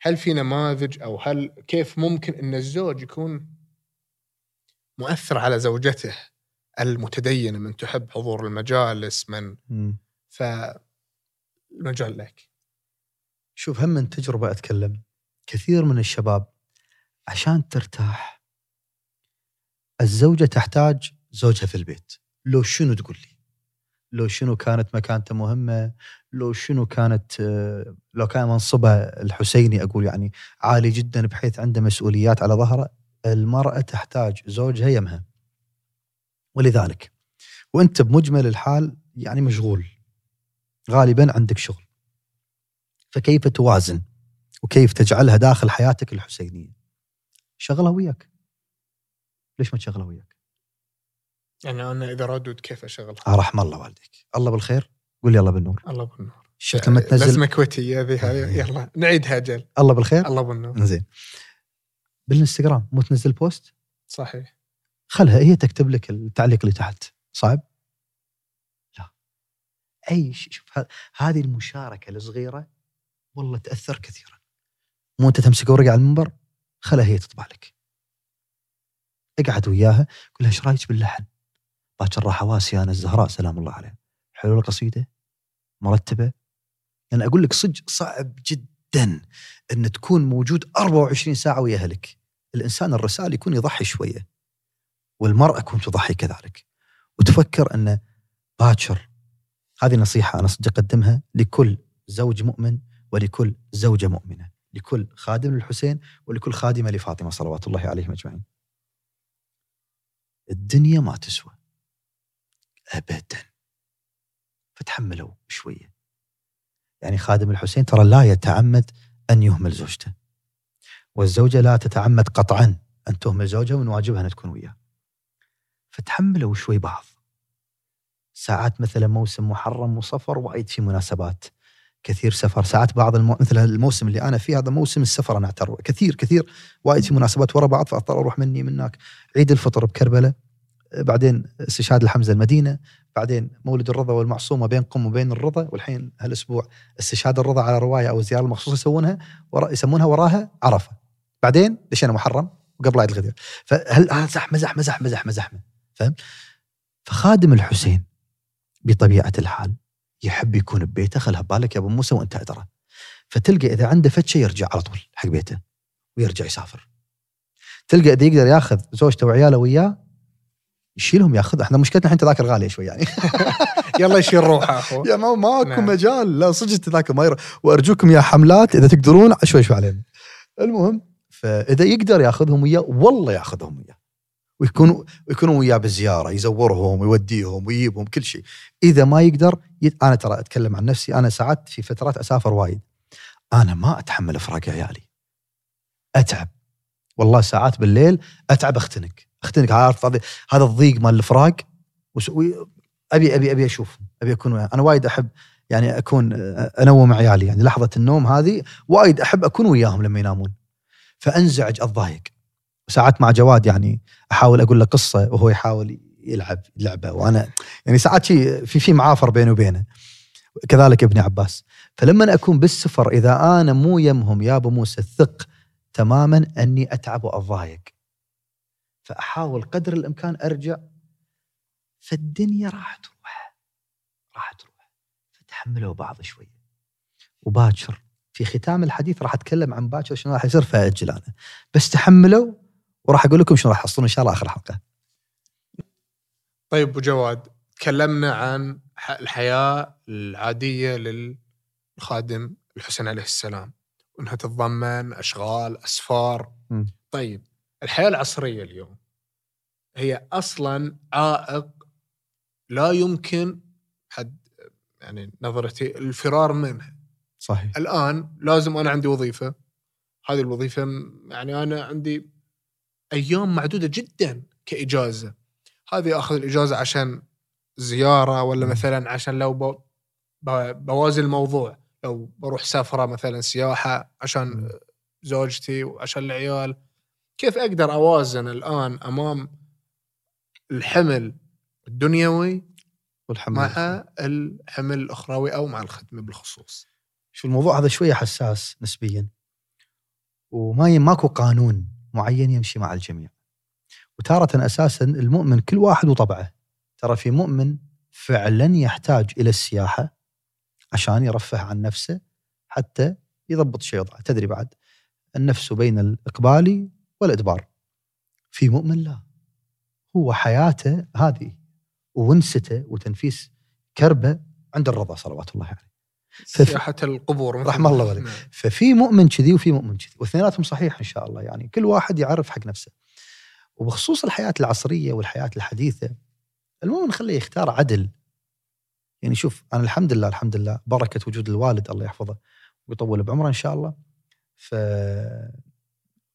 هل في نماذج أو هل كيف ممكن إن الزوج يكون مؤثر على زوجته المتدينة من تحب حضور المجالس من مم. فالمجال لك شوف هم من تجربة أتكلم كثير من الشباب عشان ترتاح الزوجة تحتاج زوجها في البيت. لو شنو تقول لي؟ لو شنو كانت مكانته مهمة؟ لو شنو كانت آه، لو كان منصبها الحسيني أقول يعني عالي جدا بحيث عنده مسؤوليات على ظهره المرأة تحتاج زوجها يمها. ولذلك وأنت بمجمل الحال يعني مشغول. غالبا عندك شغل. فكيف توازن؟ وكيف تجعلها داخل حياتك الحسينية؟ شغلها وياك. ليش ما تشغلها وياك؟ يعني أنا إذا ردود كيف اشغلها آه رحم الله والديك. الله بالخير. قول لي الله بالنور. الله بالنور. شفت لما تنزل لازمه كويتيه ذي هذه يلا نعيدها أجل الله بالخير؟ الله بالنور. زين بالإنستغرام مو تنزل بوست؟ صحيح. خلها هي تكتب لك التعليق اللي تحت. صعب؟ لا. أي شوف ه- هذه المشاركة الصغيرة والله تأثر كثيرا. مو أنت تمسك ورقة على المنبر؟ خلها هي تطبع لك. اقعد وياها قول لها إيش رأيك باللحن؟ باكر راح اواسي أنا الزهراء سلام الله عليها. حلو القصيدة؟ مرتبة؟ أنا أقول لك صدق صعب جدا إن تكون موجود 24 ساعة ويا أهلك. الإنسان الرسال يكون يضحي شوية والمرأة تكون تضحي كذلك. وتفكر ان باكر هذه نصيحة أنا صدق أقدمها لكل زوج مؤمن ولكل زوجة مؤمنة لكل خادم للحسين ولكل خادمة لفاطمة صلوات الله عليهم أجمعين. الدنيا ما تسوى ابدا فتحملوا شوية. يعني خادم الحسين ترى لا يتعمد أن يهمل زوجته. والزوجة لا تتعمد قطعا أن تهمل زوجها من واجبها أن تكون وياه. فتحملوا شوي بعض. ساعات مثلا موسم محرم وصفر وأيد في مناسبات كثير سفر. ساعات بعض المو... مثل الموسم اللي أنا فيه هذا موسم السفر أنا اعتبر كثير كثير. وايد في مناسبات ورا بعض فأضطر أروح مني منك عيد الفطر بكربلاء بعدين استشهاد الحمزة المدينة بعدين مولد الرضا والمعصومة بين قم وبين الرضا والحين هالأسبوع استشهاد الرضا على رواية أو الزياره المخصوصه يسوونها ورا يسمونها وراها عرفة. بعدين دشينا محرم وقبل عيد الغدير. فهل آه زحمة زحمة زحمة زحمة زحمة فهمت؟ فخادم الحسين بطبيعة الحال يحب يكون ببيته خلها ببالك يا أبو موسى وأنت أدرى. فتلقى إذا عنده فد شيء يرجع على طول حق بيته ويرجع يسافر. تلقى إذا يقدر ياخذ زوجته وعياله وياه يشيلهم ياخذ. إحنا مشكلتنا الحين تذاكر غالية شوي يعني. يلا يشيل روحه اخو يا ما ماكو نعم. مجال. لا صدق التذاكر ما ير... وأرجوكم يا حملات إذا تقدرون شوي شوي علينا. المهم فإذا يقدر ياخذهم وياه والله ياخذهم وياه. ويكونوا يكونوا وياه بالزيارة يزورهم ويوديهم ويجيبهم كل شيء. إذا ما يقدر يت... أنا ترى أتكلم عن نفسي أنا ساعات في فترات أسافر وايد. أنا ما أتحمل إفراق عيالي. أتعب. والله ساعات بالليل أتعب أختنق. أختنق عارف هذا الضيق مال الفراق وس- وي- ابي ابي أبي أشوفهم أبي أكون. أنا وايد أحب يعني أكون أنوم عيالي. يعني لحظة النوم هذه وايد أحب أكون وياهم لما ينامون. فأنزعج أتضايق. ساعات مع جواد يعني أحاول أقول له قصة وهو يحاول يلعب لعبة. وأنا يعني ساعات في في معافر بيني وبينه. كذلك ابني عباس. فلما أكون بالسفر إذا أنا مو يمهم يا أبو موسى ثق تماما أني أتعب واتضايق فأحاول قدر الإمكان أرجع. فالدنيا راح تروح. راح تروح. فتحملوا بعض شوي. وباكر في ختام الحديث راح أتكلم عن باكر شنو راح يصير فأجل أنا. بس تحملوا وراح أقول لكم شنو راح يحصلون إن شاء الله آخر الحلقة طيب أبو جواد تكلمنا عن الحياة العادية للخادم الحسين عليه السلام. وانها تتضمن أشغال أسفار. مم. طيب الحياة العصرية اليوم هي أصلا عائق لا يمكن حد يعني نظرتي الفرار منه صحيح. الآن لازم أنا عندي وظيفة. هذه الوظيفة م- يعني أنا عندي أيام معدودة جدا كإجازة هذه آخذ الإجازة عشان زيارة ولا. مثلا عشان لو ب... ب... بوازن الموضوع لو بروح سفرة مثلا سياحة. عشان زوجتي وعشان العيال كيف أقدر أوازن الآن أمام الحمل الدنيوي والحمد مع. الحمل الأخروي أو مع الخدمه بالخصوص شو الموضوع هذا شوية حساس نسبيا وما ماكو قانون معين يمشي مع الجميع. وتارة أساسا المؤمن كل واحد وطبعه. ترى في مؤمن فعلا يحتاج إلى السياحة عشان يرفه عن نفسه حتى يضبط شيء وضعه تدري بعد النفس بين الإقبال والإدبار. في مؤمن لا. هو حياته هذه وونسته وتنفيس كربه عند الرضا صلوات الله عليه. سياحة القبور رحم الله والديك. نعم. ففي مؤمن كذي وفي مؤمن كذي واثنيناتهم صحيح إن شاء الله. يعني كل واحد يعرف حق نفسه. وبخصوص الحياة العصرية والحياة الحديثة المؤمن خليه يختار عدل. يعني شوف أنا الحمد لله الحمد لله بركة وجود الوالد الله يحفظه ويطول بعمره إن شاء الله. ف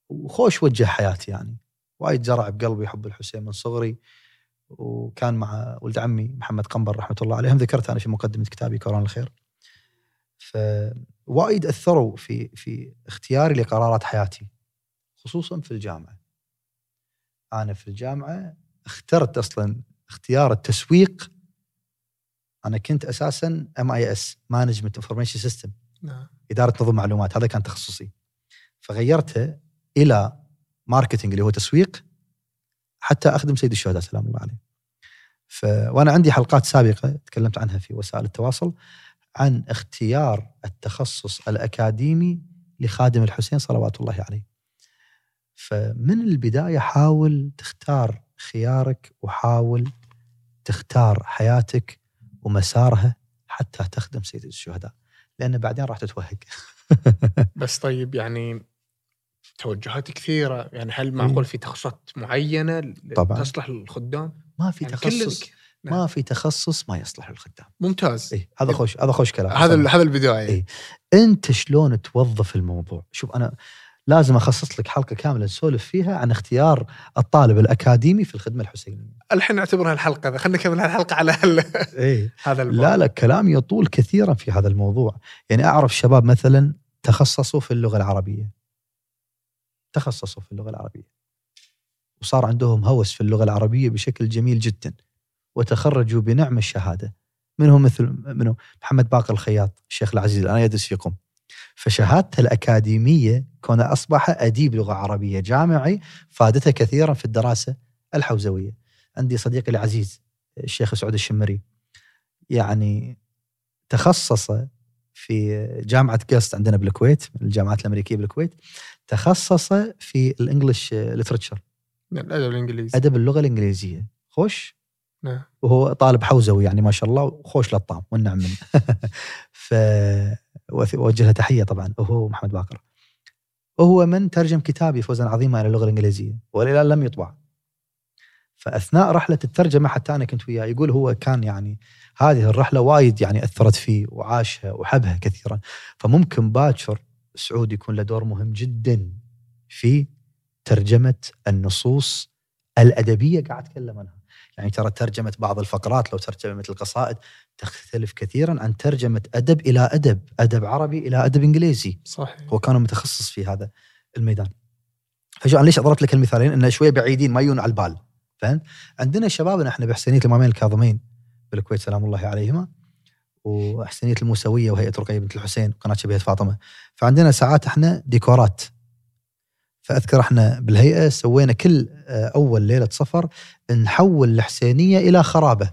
وخوش وجه حياتي يعني. وايد زرع بقلبي حب الحسين من صغري وكان مع ولد عمي محمد قنبر رحمة الله عليه. هم ذكرت أنا في مقدمة كتابي كوران الخير. فوايد أثروا في في اختياري لقرارات حياتي خصوصا في الجامعة. أنا في الجامعة اخترت أصلا اختيار التسويق. أنا كنت أساسا MIS management information system. إدارة نظم معلومات هذا كان تخصصي. فغيرته إلى marketing اللي هو تسويق حتى أخدم سيد الشهداء سلام الله عليه. ف... وأنا عندي حلقات سابقة تكلمت عنها في وسائل التواصل. عن اختيار التخصص الأكاديمي لخادم الحسين صلوات الله عليه فمن البداية حاول تختار خيارك وحاول تختار حياتك ومسارها حتى تخدم سيد الشهداء لأن بعدين راح تتوهق بس طيب يعني توجهات كثيرة يعني هل معقول في تخصصات معينة طبعاً. تصلح للخدام؟ ما في يعني تخصص نعم. ما في تخصص ما يصلح للخدام. ممتاز. اي هذا خوش هذا خوش كلام. هذا هذا البدايه إيه. أنت شلون توظف الموضوع؟ شوف أنا لازم أخصص لك حلقة كاملة نسولف فيها عن اختيار الطالب الأكاديمي في الخدمة الحسينية. الحين نعتبرها الحلقة خلينا نكمل الحلقة على هال- اي هذا الباب. لا لا كلام يطول كثيرا في هذا الموضوع. يعني أعرف شباب مثلا تخصصوا في اللغة العربية. تخصصوا في اللغة العربية. وصار عندهم هوس في اللغة العربية بشكل جميل جدا. وتخرجوا بنعم الشهادة. منهم مثل منهم محمد باقر الخياط الشيخ العزيز الآن يدرس في قم فشهادته الأكاديمية كونه أصبح أديب لغة عربية جامعي فادته كثيرا في الدراسة الحوزوية. عندي صديقي العزيز الشيخ سعود الشمري. يعني تخصص في جامعة قسط عندنا بالكويت من الجامعات الأمريكية بالكويت تخصص في الإنجليش ليترشر الأدب الإنجليزي. أدب اللغة الإنجليزية. خوش؟ نعم. وهو طالب حوزوي يعني ما شاء الله وخوش للطعم والنعم منه. ف وأوجه له تحية طبعا وهو محمد باكر. وهو من ترجم كتابي فوزا عظيما إلى اللغة الإنجليزية والى لم يطبع. فأثناء رحلة الترجمة حتى أنا كنت وياه يقول هو كان يعني هذه الرحلة وايد يعني أثرت فيه وعاشها وحبها كثيرا. فممكن باكر سعود يكون له دور مهم جدا في ترجمة النصوص الأدبية قاعد أتكلم عنها. يعني ترى ترجمة بعض الفقرات لو ترجمة القصائد تختلف كثيرا عن ترجمة أدب إلى أدب أدب عربي إلى أدب إنجليزي. صحيح. هو كان متخصص في هذا الميدان. فشو أنا ليش ضربت لك المثالين؟ انه شوية بعيدين ما يجون على البال. فهمت؟ عندنا شبابنا إحنا بحسينيه الامامين الكاظمين بالكويت سلام الله عليهما وحسينيه الموسوية وهيئة رقيه بنت الحسين وقناه شبيهة فاطمة. فعندنا ساعات إحنا ديكورات. فأذكر إحنا بالهيئة سوينا كل آه، أول ليلة سفر نحول الحسينية إلى خرابة.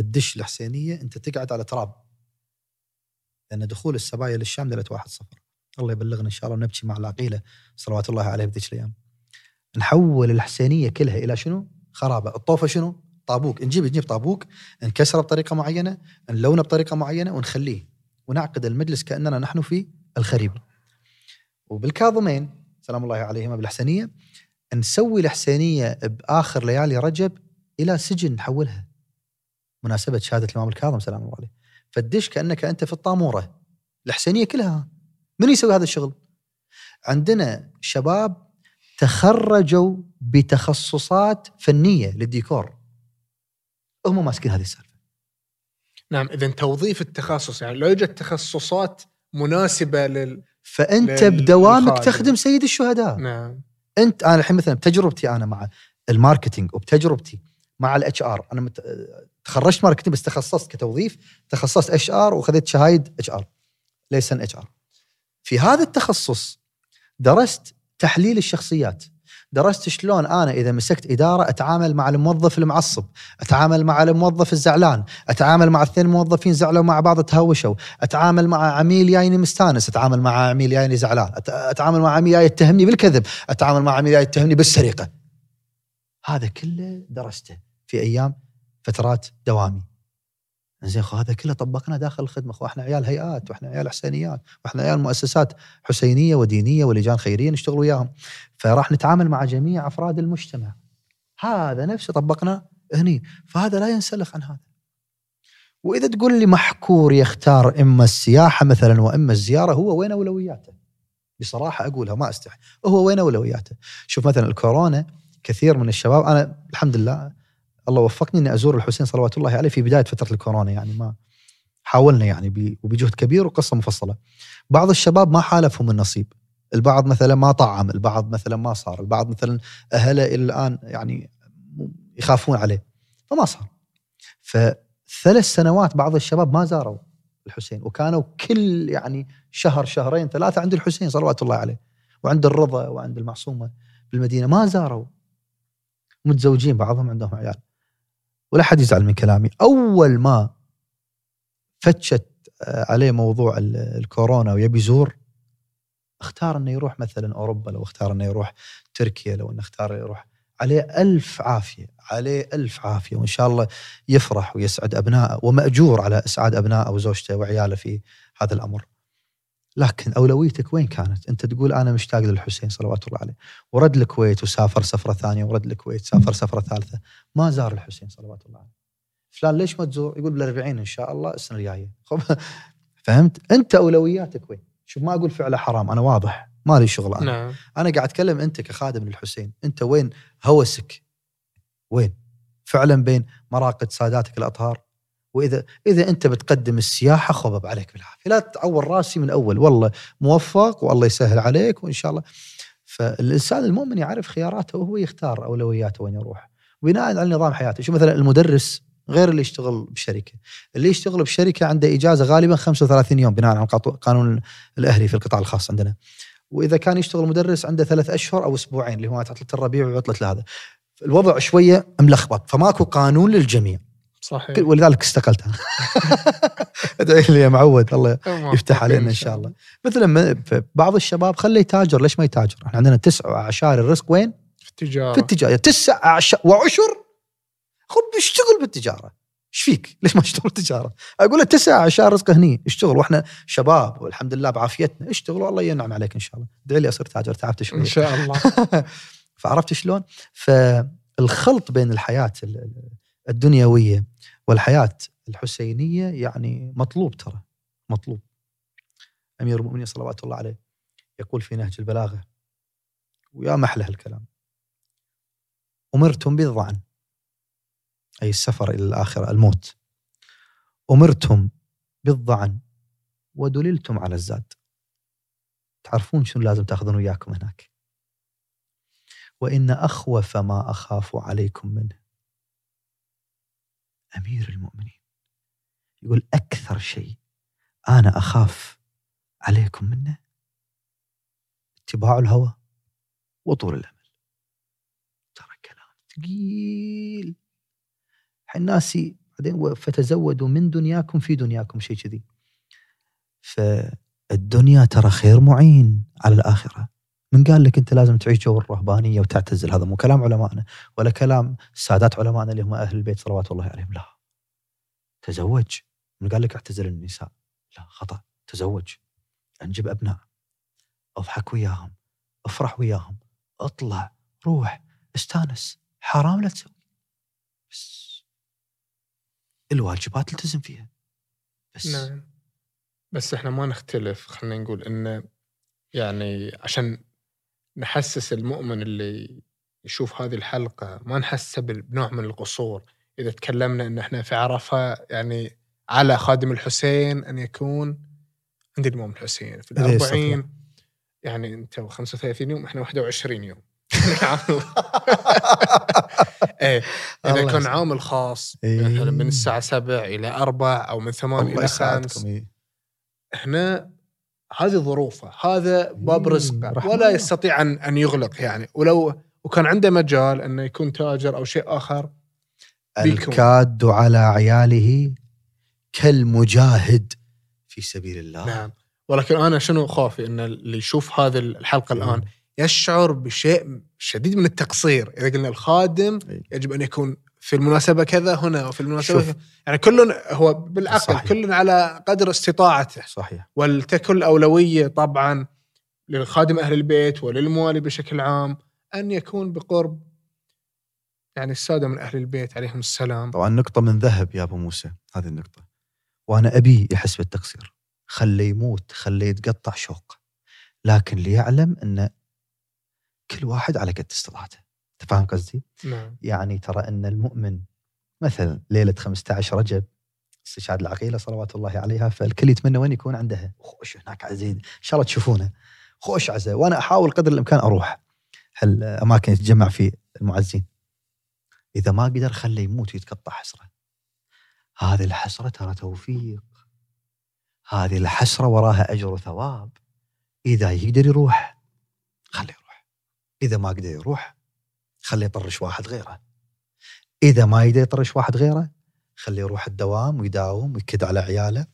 الدش الحسينية أنت تقعد على تراب. لأن دخول السبايا للشام ليلة واحد صفر الله يبلغنا إن شاء الله ونبكي مع العقيلة. صلوات الله عليه بذيك الأيام. نحول الحسينية كلها إلى شنو؟ خرابة، الطوفة شنو؟ طابوق، نجيب نجيب طابوق نكسره بطريقة معينة، نلونه بطريقة معينة ونخليه. ونعقد المجلس كأننا نحن في الخريبه. وبالكاظمين سلام الله عليهما بالحسينيه نسوي الحسينيه بآخر ليالي رجب إلى سجن نحولها. مناسبة شهادة الإمام الكاظم سلام الله عليه. فالدش كأنك أنت في الطامورة. الحسينيه كلها من يسوي هذا الشغل؟ عندنا شباب تخرجوا بتخصصات فنية للديكور هم ماسكين هذه السالفة نعم اذا توظيف التخصص يعني لو يوجد تخصصات مناسبة لل فأنت بدوامك. تخدم سيد الشهداء. نعم. أنت أنا الحين مثلا بتجربتي أنا مع ال marketing وبتجربتي مع ال HR أنا مت... تخرجت marketing بس تخصصت كتوظيف تخصصت HR وخذيت شهايد HR listen HR في هذا التخصص درست تحليل الشخصيات. درست شلون أنا إذا مسكت إدارة أتعامل مع الموظف المعصب، أتعامل مع الموظف الزعلان، أتعامل مع اثنين موظفين زعلوا مع بعض تهاوشوا، أتعامل مع عميل جايني مستانس، أتعامل مع عميل جايني زعلان، أتعامل مع عميل جاي يتهمني بالكذب، أتعامل مع عميل جاي يتهمني بالسرقة. هذا كله درسته في أيام فترات دوامي. زين هذا كله طبقنا داخل الخدمة خو إحنا عيال هيئات وإحنا عيال حسينيات وإحنا عيال مؤسسات حسينية ودينية ولجان خيرية نشتغل وياهم. فراح نتعامل مع جميع أفراد المجتمع. هذا نفسه طبقنا هني فهذا لا ينسلخ عن هذا. وإذا تقول لي محكور يختار إما السياحة مثلا وإما الزيارة هو وين أولوياته؟ بصراحة أقولها ما أستحي. هو وين أولوياته؟ شوف مثلا الكورونا كثير من الشباب أنا الحمد لله الله وفقني إني أزور الحسين صلوات الله عليه في بداية فترة الكورونا يعني ما حاولنا يعني وبجهد كبير وقصة مفصلة. بعض الشباب ما حالفهم النصيب، البعض مثلا ما طعم، البعض مثلا ما صار، البعض مثلا أهله إلى الآن يعني يخافون عليه فما صار. فثلاث سنوات بعض الشباب ما زاروا الحسين وكانوا كل يعني شهر شهرين ثلاثة عند الحسين صلوات الله عليه وعند الرضا وعند المعصومة بالمدينة ما زاروا متزوجين بعضهم عندهم عيال ولا حد يزعل من كلامي. أول ما فتشت آه، عليه موضوع ال- الكورونا ويبي يزور اختار إنه يروح مثلا أوروبا لو اختار إنه يروح تركيا لو إنه اختار يروح عليه ألف عافية عليه ألف عافية وإن شاء الله يفرح ويسعد أبنائه ومأجور على إسعاد أبنائه وزوجته وعياله في هذا الأمر. لكن أولويتك وين كانت؟ أنت تقول أنا مشتاق للحسين صلوات الله عليه ورد الكويت وسافر سفرة ثانية ورد الكويت سافر سفرة ثالثة ما زار الحسين صلوات الله عليه. فلان ليش ما تزور؟ يقول بال40 إن شاء الله السنة الجاية. فهمت؟ أنت أولوياتك وين؟ شوف ما أقول فعله حرام أنا واضح ما لي شغل أنا. نعم أنا قاعد أتكلم أنت كخادم للحسين أنت وين هوسك وين فعلا بين مراقد ساداتك الأطهار وإذا إذا أنت بتقدم السياحة خبب عليك بالعافية. لا تعور راسي من أول. والله موفق والله يسهل عليك وإن شاء الله. فالإنسان المؤمن يعرف خياراته وهو يختار أولوياته وين يروح. بناء على نظام حياته. شو مثلا المدرس غير اللي يشتغل بشركة. اللي يشتغل بشركة عنده إجازة غالبا 35 يوم بناء على قانون- قانون الأهلي في القطاع الخاص عندنا. وإذا كان يشتغل مدرس عنده ثلاث أشهر أو أسبوعين اللي هو عطله الربيع وعطله هذا الوضع شوية ملخبط فماكو قانون للجميع. صحيح. ولذلك استقلت أنا أدعي لي يا معود الله يفتح علينا إن شاء الله. مثلا بعض الشباب خليه يتاجر ليش ما يتاجر؟ إحنا عندنا تسع أعشار الرزق وين؟ في التجاره في التجارة. تسع اعشار وعشر؟ خذ اشتغل بالتجارة. إيش فيك؟ ليش ما اشتغل بالتجارة؟ أقول له تسع أعشار رزق هني اشتغل. وإحنا شباب والحمد لله بعافيتنا اشتغل والله ينعم عليك إن شاء الله. أدعي لي أصير تاجر تعبت شوي إن شاء الله. فعرفت شلون؟ فالخلط بين الحياة ال- ال- الدنيوية والحياة الحسينية يعني مطلوب ترى مطلوب. أمير المؤمنين صلوات الله عليه يقول في نهج البلاغة ويا محلى هالكلام أمرتم بالظعن أي السفر إلى الآخرة الموت. أمرتم بالظعن ودللتم على الزاد. تعرفون شنو لازم تأخذون وياكم هناك؟ وإن أخوف ما أخاف عليكم منه. أمير المؤمنين. يقول أكثر شيء أنا أخاف عليكم منه اتباع الهوى وطول الأمل. ترى كلام ثقيل. الناس بعدين فتزودوا من دنياكم في دنياكم شيء كذي. فالدنيا ترى خير معين على الآخرة. من قال لك أنت لازم تعيش جو الرهبانية وتعتزل. هذا مو كلام علمائنا ولا كلام سادات علمائنا اللي هم أهل البيت صلوات الله عليهم. لا. تزوج. من قال لك اعتزل النساء. لا خطأ. تزوج. أنجب أبناء. أضحك وياهم. أفرح وياهم. أطلع. روح. استانس. حرام لا تسوي. بس. الواجبات التزم فيها. بس. نعم. بس إحنا ما نختلف. خلينا نقول إنه يعني عشان نحسس المؤمن اللي يشوف هذه الحلقة ما نحسه بنوع من القصور إذا تكلمنا إن إحنا في عرفة يعني على خادم الحسين أن يكون عند الإمام الحسين في الأربعين يعني أنت 35 يوم إحنا 21 يوم إيه إذا كان. عامل خاص إيه. مثلا من الساعة 7 إلى 4 أو من 8 الله إلى 5 يساعدكم إيه. هنا هذه ظروفه هذا باب رزقه ولا. يستطيع ان أن يغلق يعني ولو وكان عنده مجال أنه يكون تاجر أو شيء آخر. الكاد على عياله كالمجاهد في سبيل الله نعم ولكن أنا شنو خوفي إن اللي يشوف هذه الحلقة مم. الآن يشعر بشيء شديد من التقصير إذا قلنا الخادم إي. يجب أن يكون في المناسبة كذا هنا وفي المناسبة شوف. يعني كل هو بالعقل صحيح. كل على قدر استطاعته. صحيح. ولتكن الأولوية طبعا للخادم أهل البيت وللموالي بشكل عام أن يكون بقرب يعني السادة من أهل البيت عليهم السلام. طبعا نقطة من ذهب يا أبو موسى. هذه النقطة. وأنا أبي يحس بالتقصير. خليه يموت خليه يتقطع شوق. لكن ليعلم أن كل واحد على قد استطاعته. أنت فاهم قصدي؟ نعم. يعني ترى أن المؤمن مثلا ليلة 15 رجب استشهاد العقيلة صلوات الله عليها فالكل يتمنى وين يكون عندها؟ خوش هناك عزيز إن شاء الله تشوفونه. خوش عزة وأنا أحاول قدر الإمكان أروح. هالأماكن يتجمع في المعزين؟ إذا ما قدر خليه يموت ويتقطع حسرة هذه الحسرة ترى توفيق. هذه الحسرة وراها أجر وثواب. إذا يقدر يروح خليه يروح. إذا ما قدر يروح خليه يطرش واحد غيره إذا ما يقدر يطرش واحد غيره خليه يروح الدوام ويداوم ويكد على عياله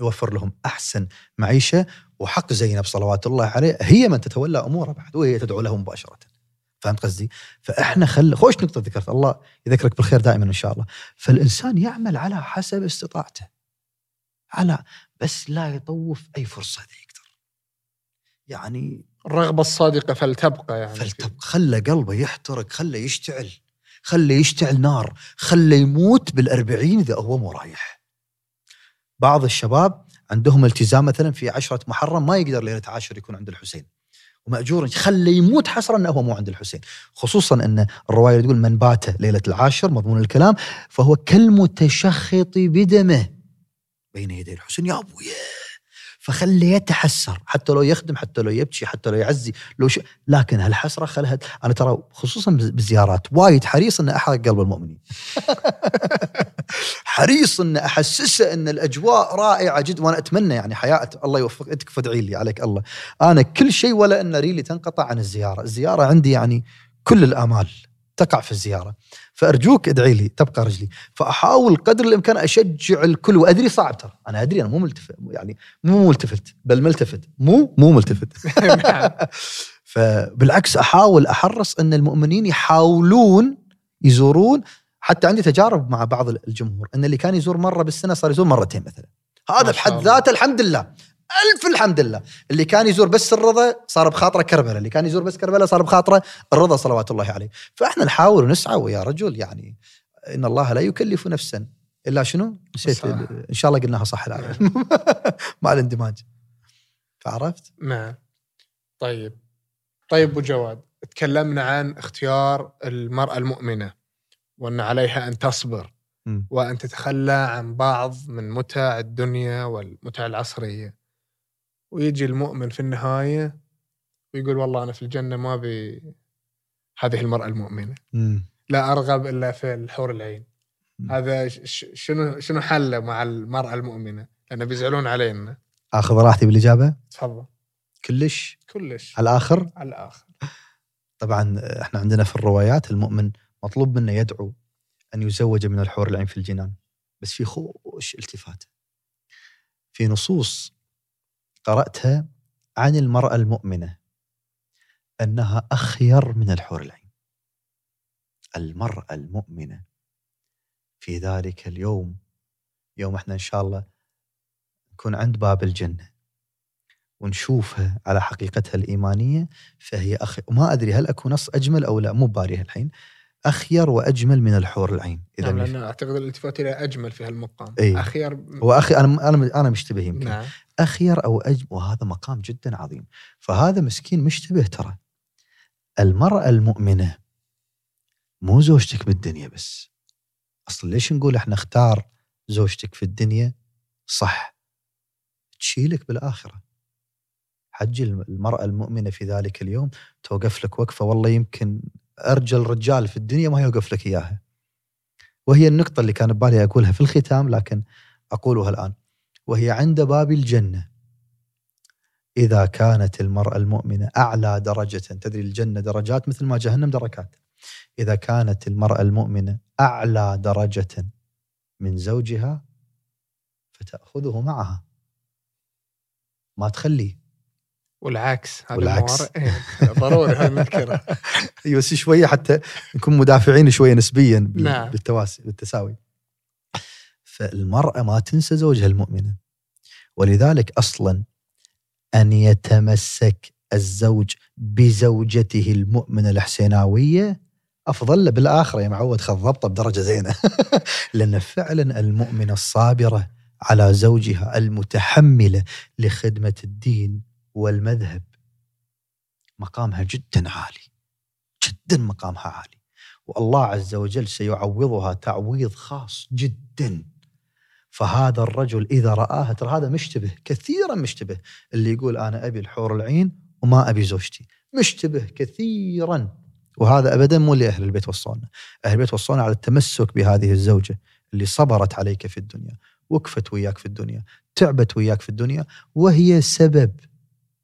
يوفر لهم أحسن معيشة وحق زينب صلوات الله عليه هي من تتولى أموره بعد وهي تدعو له مباشرة فهمت قصدي؟ فإحنا خل خوش نقطة ذكرت الله يذكرك بالخير دائما إن شاء الله. فالإنسان يعمل على حسب استطاعته. على بس لا يطوف أي فرصة إذا يقدر يعني الرغبة الصادقة فلتبقى يعني. فلتبقى. خلى قلبه يحترق خلى يشتعل خلى يشتعل نار خلى يموت بالأربعين إذا هو مو رايح. بعض الشباب عندهم التزام مثلا في عشرة محرم ما يقدر ليلة عاشر يكون عند الحسين. ومأجور خلى يموت حسرا إنه هو مو عند الحسين. خصوصا إن الرواية تقول من بات ليلة العاشر مضمون الكلام فهو كالمتشخط بدمه بين يدي الحسين. يا أبويا! فخليه يتحسر حتى لو يخدم حتى لو يبكي حتى لو يعزي لو ش... لكن هالحسرة خلها أنا ترى خصوصا بالزيارات وايد حريص ان أحرق قلب المؤمنين. حريص ان احسسه إن الأجواء رائعة جدا وأنا أتمنى يعني حياة الله يوفقك فادعي لي عليك الله. أنا كل شيء ولا إن ريلي تنقطع عن الزيارة. الزيارة عندي يعني كل الأمال. تقع في الزيارة. فأرجوك ادعي لي تبقى رجلي. فأحاول قدر الإمكان أشجع الكل وأدري صعب ترى. أنا أدري أنا مو ملتفت يعني مو ملتفت بل ملتفت. مو مو ملتفت. فبالعكس أحاول أحرص أن المؤمنين يحاولون يزورون. حتى عندي تجارب مع بعض الجمهور أن اللي كان يزور مرة بالسنة صار يزور مرتين مثلا. هذا بحد. ذاته الحمد لله. ألف الحمد لله. اللي كان يزور بس الرضا صار بخاطره كربلاء. اللي كان يزور بس كربلاء صار بخاطره الرضا صلوات الله عليه. فإحنا نحاول ونسعى ويا رجل يعني إن الله لا يكلف نفسا. إلا شنو؟ نسيت. إن شاء الله قلناها صح الآن. مع الاندماج. فعرفت؟ نعم. طيب. طيب أبو جواد تكلمنا عن اختيار المرأة المؤمنة وأن عليها أن تصبر. وأن تتخلى عن بعض من متع الدنيا والمتع العصرية. ويجي المؤمن في النهاية ويقول والله أنا في الجنة ما أبي هذه المرأة المؤمنة. مم. لا أرغب إلا في الحور العين. مم. هذا شنو شنو حله مع المرأة المؤمنة؟ لأن بيزعلون علينا. اخذ راحتي بالإجابة؟ تفضل. كلش؟ كلش. على الآخر؟ على الآخر. طبعا إحنا عندنا في الروايات المؤمن مطلوب منه يدعو أن يزوج من الحور العين في الجنان. بس في خوش التفات؟ في نصوص قرأتها عن المرأة المؤمنة أنها أخير من الحور العين. المرأة المؤمنة في ذلك اليوم يوم إحنا إن شاء الله نكون عند باب الجنة ونشوفها على حقيقتها الإيمانية فهي أخ وما أدري هل اكو نص أجمل أو لا مو ببالي الحين أخير وأجمل من الحور العين نعم اذا لأن أعتقد الإلتفات إلى أجمل في هالمقام. إيه. أخير واخي أنا أنا أنا مشتبه يمكن. نعم. أخير أو اجمل وهذا مقام جدا عظيم. فهذا مسكين مشتبه ترى. المرأة المؤمنة مو زوجتك بالدنيا بس. أصلا ليش نقول إحنا اختار زوجتك في الدنيا؟ صح. تشيلك بالآخرة. حج المرأة المؤمنة في ذلك اليوم توقف لك وقفة والله يمكن ارجل رجال في الدنيا ما يوقف لك إياها. وهي النقطة اللي كان ببالي أقولها في الختام لكن أقولها الآن. وهي عند باب الجنة. إذا كانت المرأة المؤمنة أعلى درجة تدري الجنة درجات مثل ما جهنم دركات. إذا كانت المرأة المؤمنة أعلى درجة من زوجها فتأخذه معها. ما تخليه. والعكس هذا والعكس. إيه، ضروري هذا نذكره أيوه بس شوية حتى نكون مدافعين شوية نسبيا نعم. بالتواسي بالتساوي. فالمرأة ما تنسى زوجها المؤمنة. ولذلك أصلا أن يتمسك الزوج بزوجته المؤمنة الحسيناوية أفضل له بالآخرة. يا معود خذ ضبطه بدرجة زينة. لأن فعلا المؤمنة الصابرة على زوجها المتحملة لخدمة الدين والمذهب مقامها جدا عالي جدا مقامها عالي. والله عز وجل سيعوضها تعويض خاص جدا. فهذا الرجل إذا راها ترى هذا مشتبه كثيرا مشتبه. اللي يقول أنا أبي الحور العين وما أبي زوجتي. مشتبه كثيرا. وهذا ابدا مو اللي أهل البيت وصونا أهل البيت وصونا على التمسك بهذه الزوجة اللي صبرت عليك في الدنيا وقفت وياك في الدنيا تعبت وياك في الدنيا وهي سبب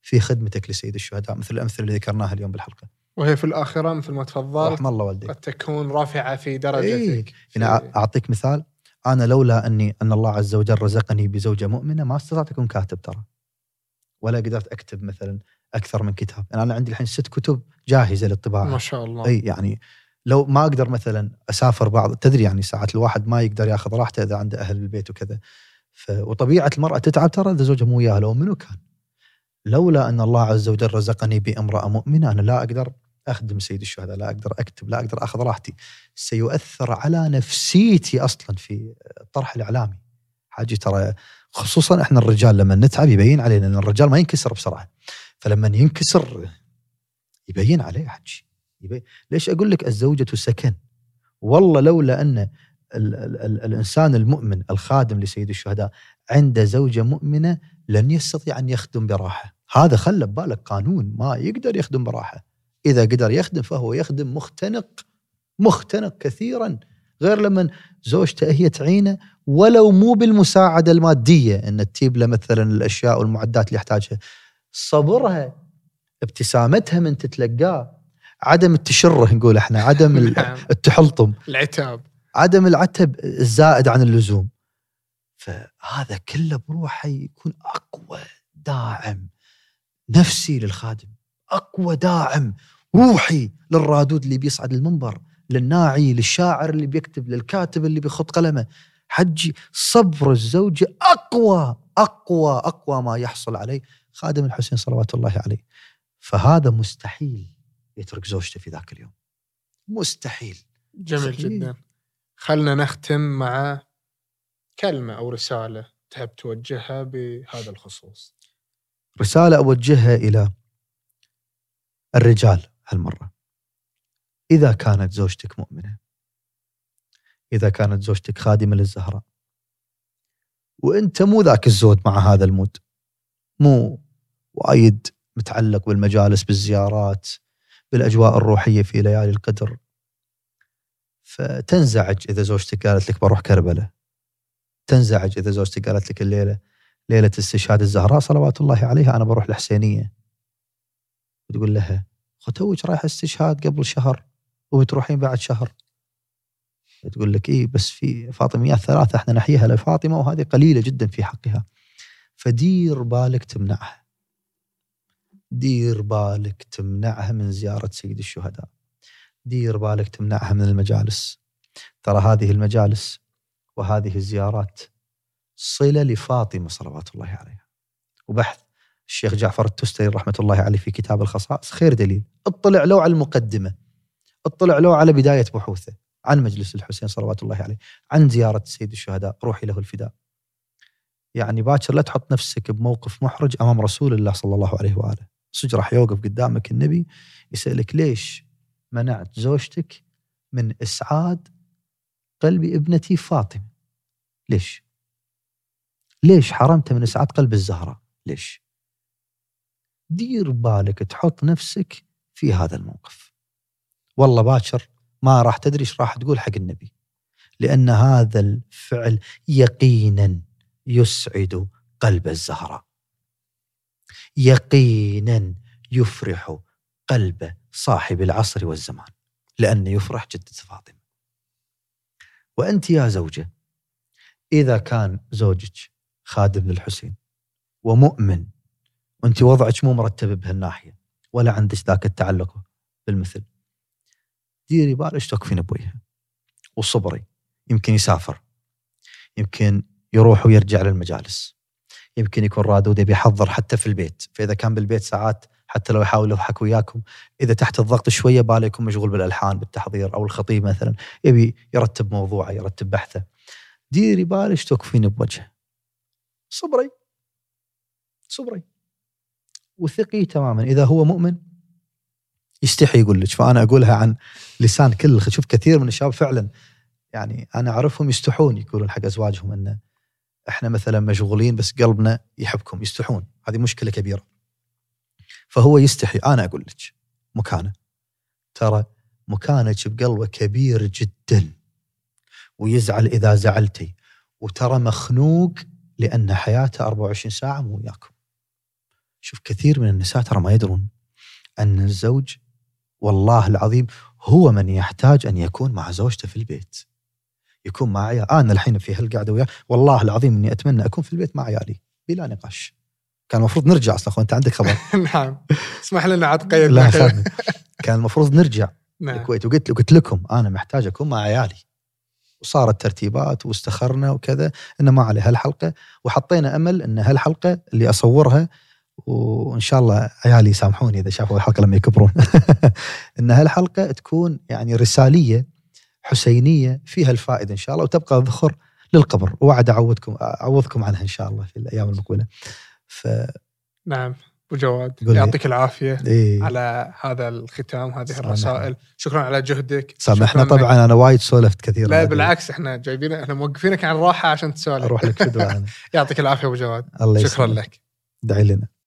في خدمتك لسيد الشهداء مثل الأمثلة اللي ذكرناها اليوم بالحلقة. وهي في الاخره مثل ما تفضلت رحم الله والديك. قد تكون رافعة في درجتك. إيه. في- هنا أع- أعطيك مثال أنا لولا اني أن الله عز وجل رزقني بزوجة مؤمنة ما استطعت أكون كاتب ترى. ولا قدرت أكتب مثلا أكثر من كتاب. يعني أنا عندي الحين ست كتب جاهزة للطباعة. ما شاء الله. اي يعني لو ما أقدر مثلا أسافر بعض تدري يعني ساعات الواحد ما يقدر ياخذ راحته إذا عنده أهل البيت وكذا. ف... وطبيعة المرأة تتعب ترى إذا زوجها مو وياها لو منو كان. لولا أن الله عز وجل رزقني بامرأة مؤمنة أنا لا أقدر أخدم سيد الشهداء لا أقدر أكتب لا أقدر أخذ راحتي. سيؤثر على نفسيتي أصلا في الطرح الإعلامي. حاجي ترى خصوصا إحنا الرجال لما نتعب يبين علينا إن الرجال ما ينكسر بسرعة. فلما ينكسر يبين عليه حجي يبين ليش أقول لك الزوجة سكن؟ والله لولا أن ال ال ال الإنسان المؤمن الخادم لسيد الشهداء عنده زوجة مؤمنة لن يستطيع أن يخدم براحة. هذا خلى ببالك قانون ما يقدر يخدم براحة. إذا قدر يخدم فهو يخدم مختنق مختنق كثيرا. غير لما زوجته هي تعينه ولو مو بالمساعدة المادية إن تجيب له مثلا الأشياء والمعدات اللي يحتاجها. صبرها ابتسامتها من تتلقاه. عدم التشره نقول إحنا عدم نعم. التحلطم. العتاب. عدم العتب الزائد عن اللزوم. فهذا كله بروحه يكون أقوى داعم نفسي للخادم أقوى داعم روحي للرادود اللي بيصعد المنبر للناعي للشاعر اللي بيكتب للكاتب اللي بيخط قلمه. حجي صبر الزوجة أقوى أقوى أقوى ما يحصل عليه خادم الحسين صلوات الله عليه. فهذا مستحيل يترك زوجته في ذاك اليوم. مستحيل. جميل. جدا. خلنا نختم مع كلمة أو رسالة تحب توجهها بهذا الخصوص. رسالة أوجهها إلى الرجال هالمرة. إذا كانت زوجتك مؤمنة إذا كانت زوجتك خادمة للزهراء وأنت مو ذاك الزود مع هذا المود مو وايد متعلق بالمجالس بالزيارات بالأجواء الروحية في ليالي القدر. فتنزعج إذا زوجتك قالت لك بروح كربلاء تنزعج إذا زوجتك قالت لك الليلة ليلة استشهاد الزهراء صلوات الله عليها أنا بروح الحسينية. وتقول لها توك رايح استشهاد قبل شهر وبتروحين بعد شهر. تقول لك إيه بس في فاطميات ثلاثة إحنا نحييها لفاطمة وهذه قليلة جدا في حقها. فدير بالك تمنعها. دير بالك تمنعها من زيارة سيد الشهداء. دير بالك تمنعها من المجالس. ترى هذه المجالس وهذه الزيارات صلة لفاطمة صلوات الله عليها. وبحث الشيخ جعفر التستري رحمة الله عليه في كتاب الخصائص خير دليل. اطلع له على المقدمة. اطلع له على بداية بحوثه عن مجلس الحسين صلوات الله عليه عن زيارة سيد الشهداء روحي له الفداء. يعني باكر لا تحط نفسك بموقف محرج أمام رسول الله صلى الله عليه وآله. صدق راح يوقف قدامك النبي يسألك ليش منعت زوجتك من إسعاد قلب ابنتي فاطمة. ليش؟ ليش حرمت من إسعاد قلب الزهراء؟ ليش؟ دير بالك تحط نفسك في هذا الموقف. والله باكر ما راح تدري إيش راح تقول حق النبي لأن هذا الفعل يقينا يسعد قلب الزهراء. يقينا يفرح قلب صاحب العصر والزمان لأنه يفرح جدة فاطمة. وأنت يا زوجة إذا كان زوجك خادم للحسين ومؤمن وأنت وضعك مو مرتب بهالناحية ولا عندك ذاك التعلق بالمثل ديري بالك توقفين ابويها وصبري يمكن يسافر يمكن يروح ويرجع للمجالس. يمكن يكون رادود يبي يحضر حتى في البيت. فإذا كان بالبيت ساعات حتى لو يحاول يضحك وياكم. إذا تحت الضغط شوية باله يكون مشغول بالألحان بالتحضير أو الخطيب مثلا. يبي يرتب موضوعه يرتب بحثه. ديري بالك توقفين بوجهه. صبري. صبري. وثقي تماما. إذا هو مؤمن يستحي يقول لك. فأنا أقولها عن لسان كل شوف كثير من الشباب فعلا يعني أنا أعرفهم يستحون يقولون حق أزواجهم ان إحنا مثلا مشغولين بس قلبنا يحبكم يستحون. هذه مشكلة كبيرة. فهو يستحي. أنا أقول لك مكانة. ترى مكانك بقلبه كبير جدا. ويزعل إذا زعلتي. وترى مخنوق لأن حياته 24 ساعة مو وياكم. شوف كثير من النساء ترى ما يدرون أن الزوج والله العظيم هو من يحتاج أن يكون مع زوجته في البيت. يكون مع عيال أنا الحين في هالقعدة وياه والله العظيم إني أتمنى أكون في البيت مع عيالي بلا نقاش. كان المفروض نرجع أصلا أخوان أنت عندك خبر؟ نعم. اسمح لنا عاد قيد لا. كان المفروض نرجع نعم. الكويت وقلت قلت لكم أنا محتاج أكون مع عيالي. وصارت ترتيبات واستخرنا وكذا إنه ما عليه هالحلقة. وحطينا أمل إن هالحلقة اللي أصورها وإن شاء الله عيالي يسامحوني إذا شافوا الحلقة لما يكبرون. إن هالحلقة تكون يعني رسالية حسينية فيها الفائدة إن شاء الله وتبقى ذخر للقبر. ووعد اعوضكم أعوضكم عنها إن شاء الله في الأيام المقبلة. ف نعم ابو جواد. يعطيك العافية إيه. على هذا الختام هذه. الرسائل. شكرا على جهدك. سامحنا طبعا أنا وايد سولفت كثير لا هذه. بالعكس إحنا جايبين إحنا موقفينك عن الراحه عشان تسولف. أروح لك فدوه يعطيك العافية أبو جواد. الله شكرا لك. دعي لنا.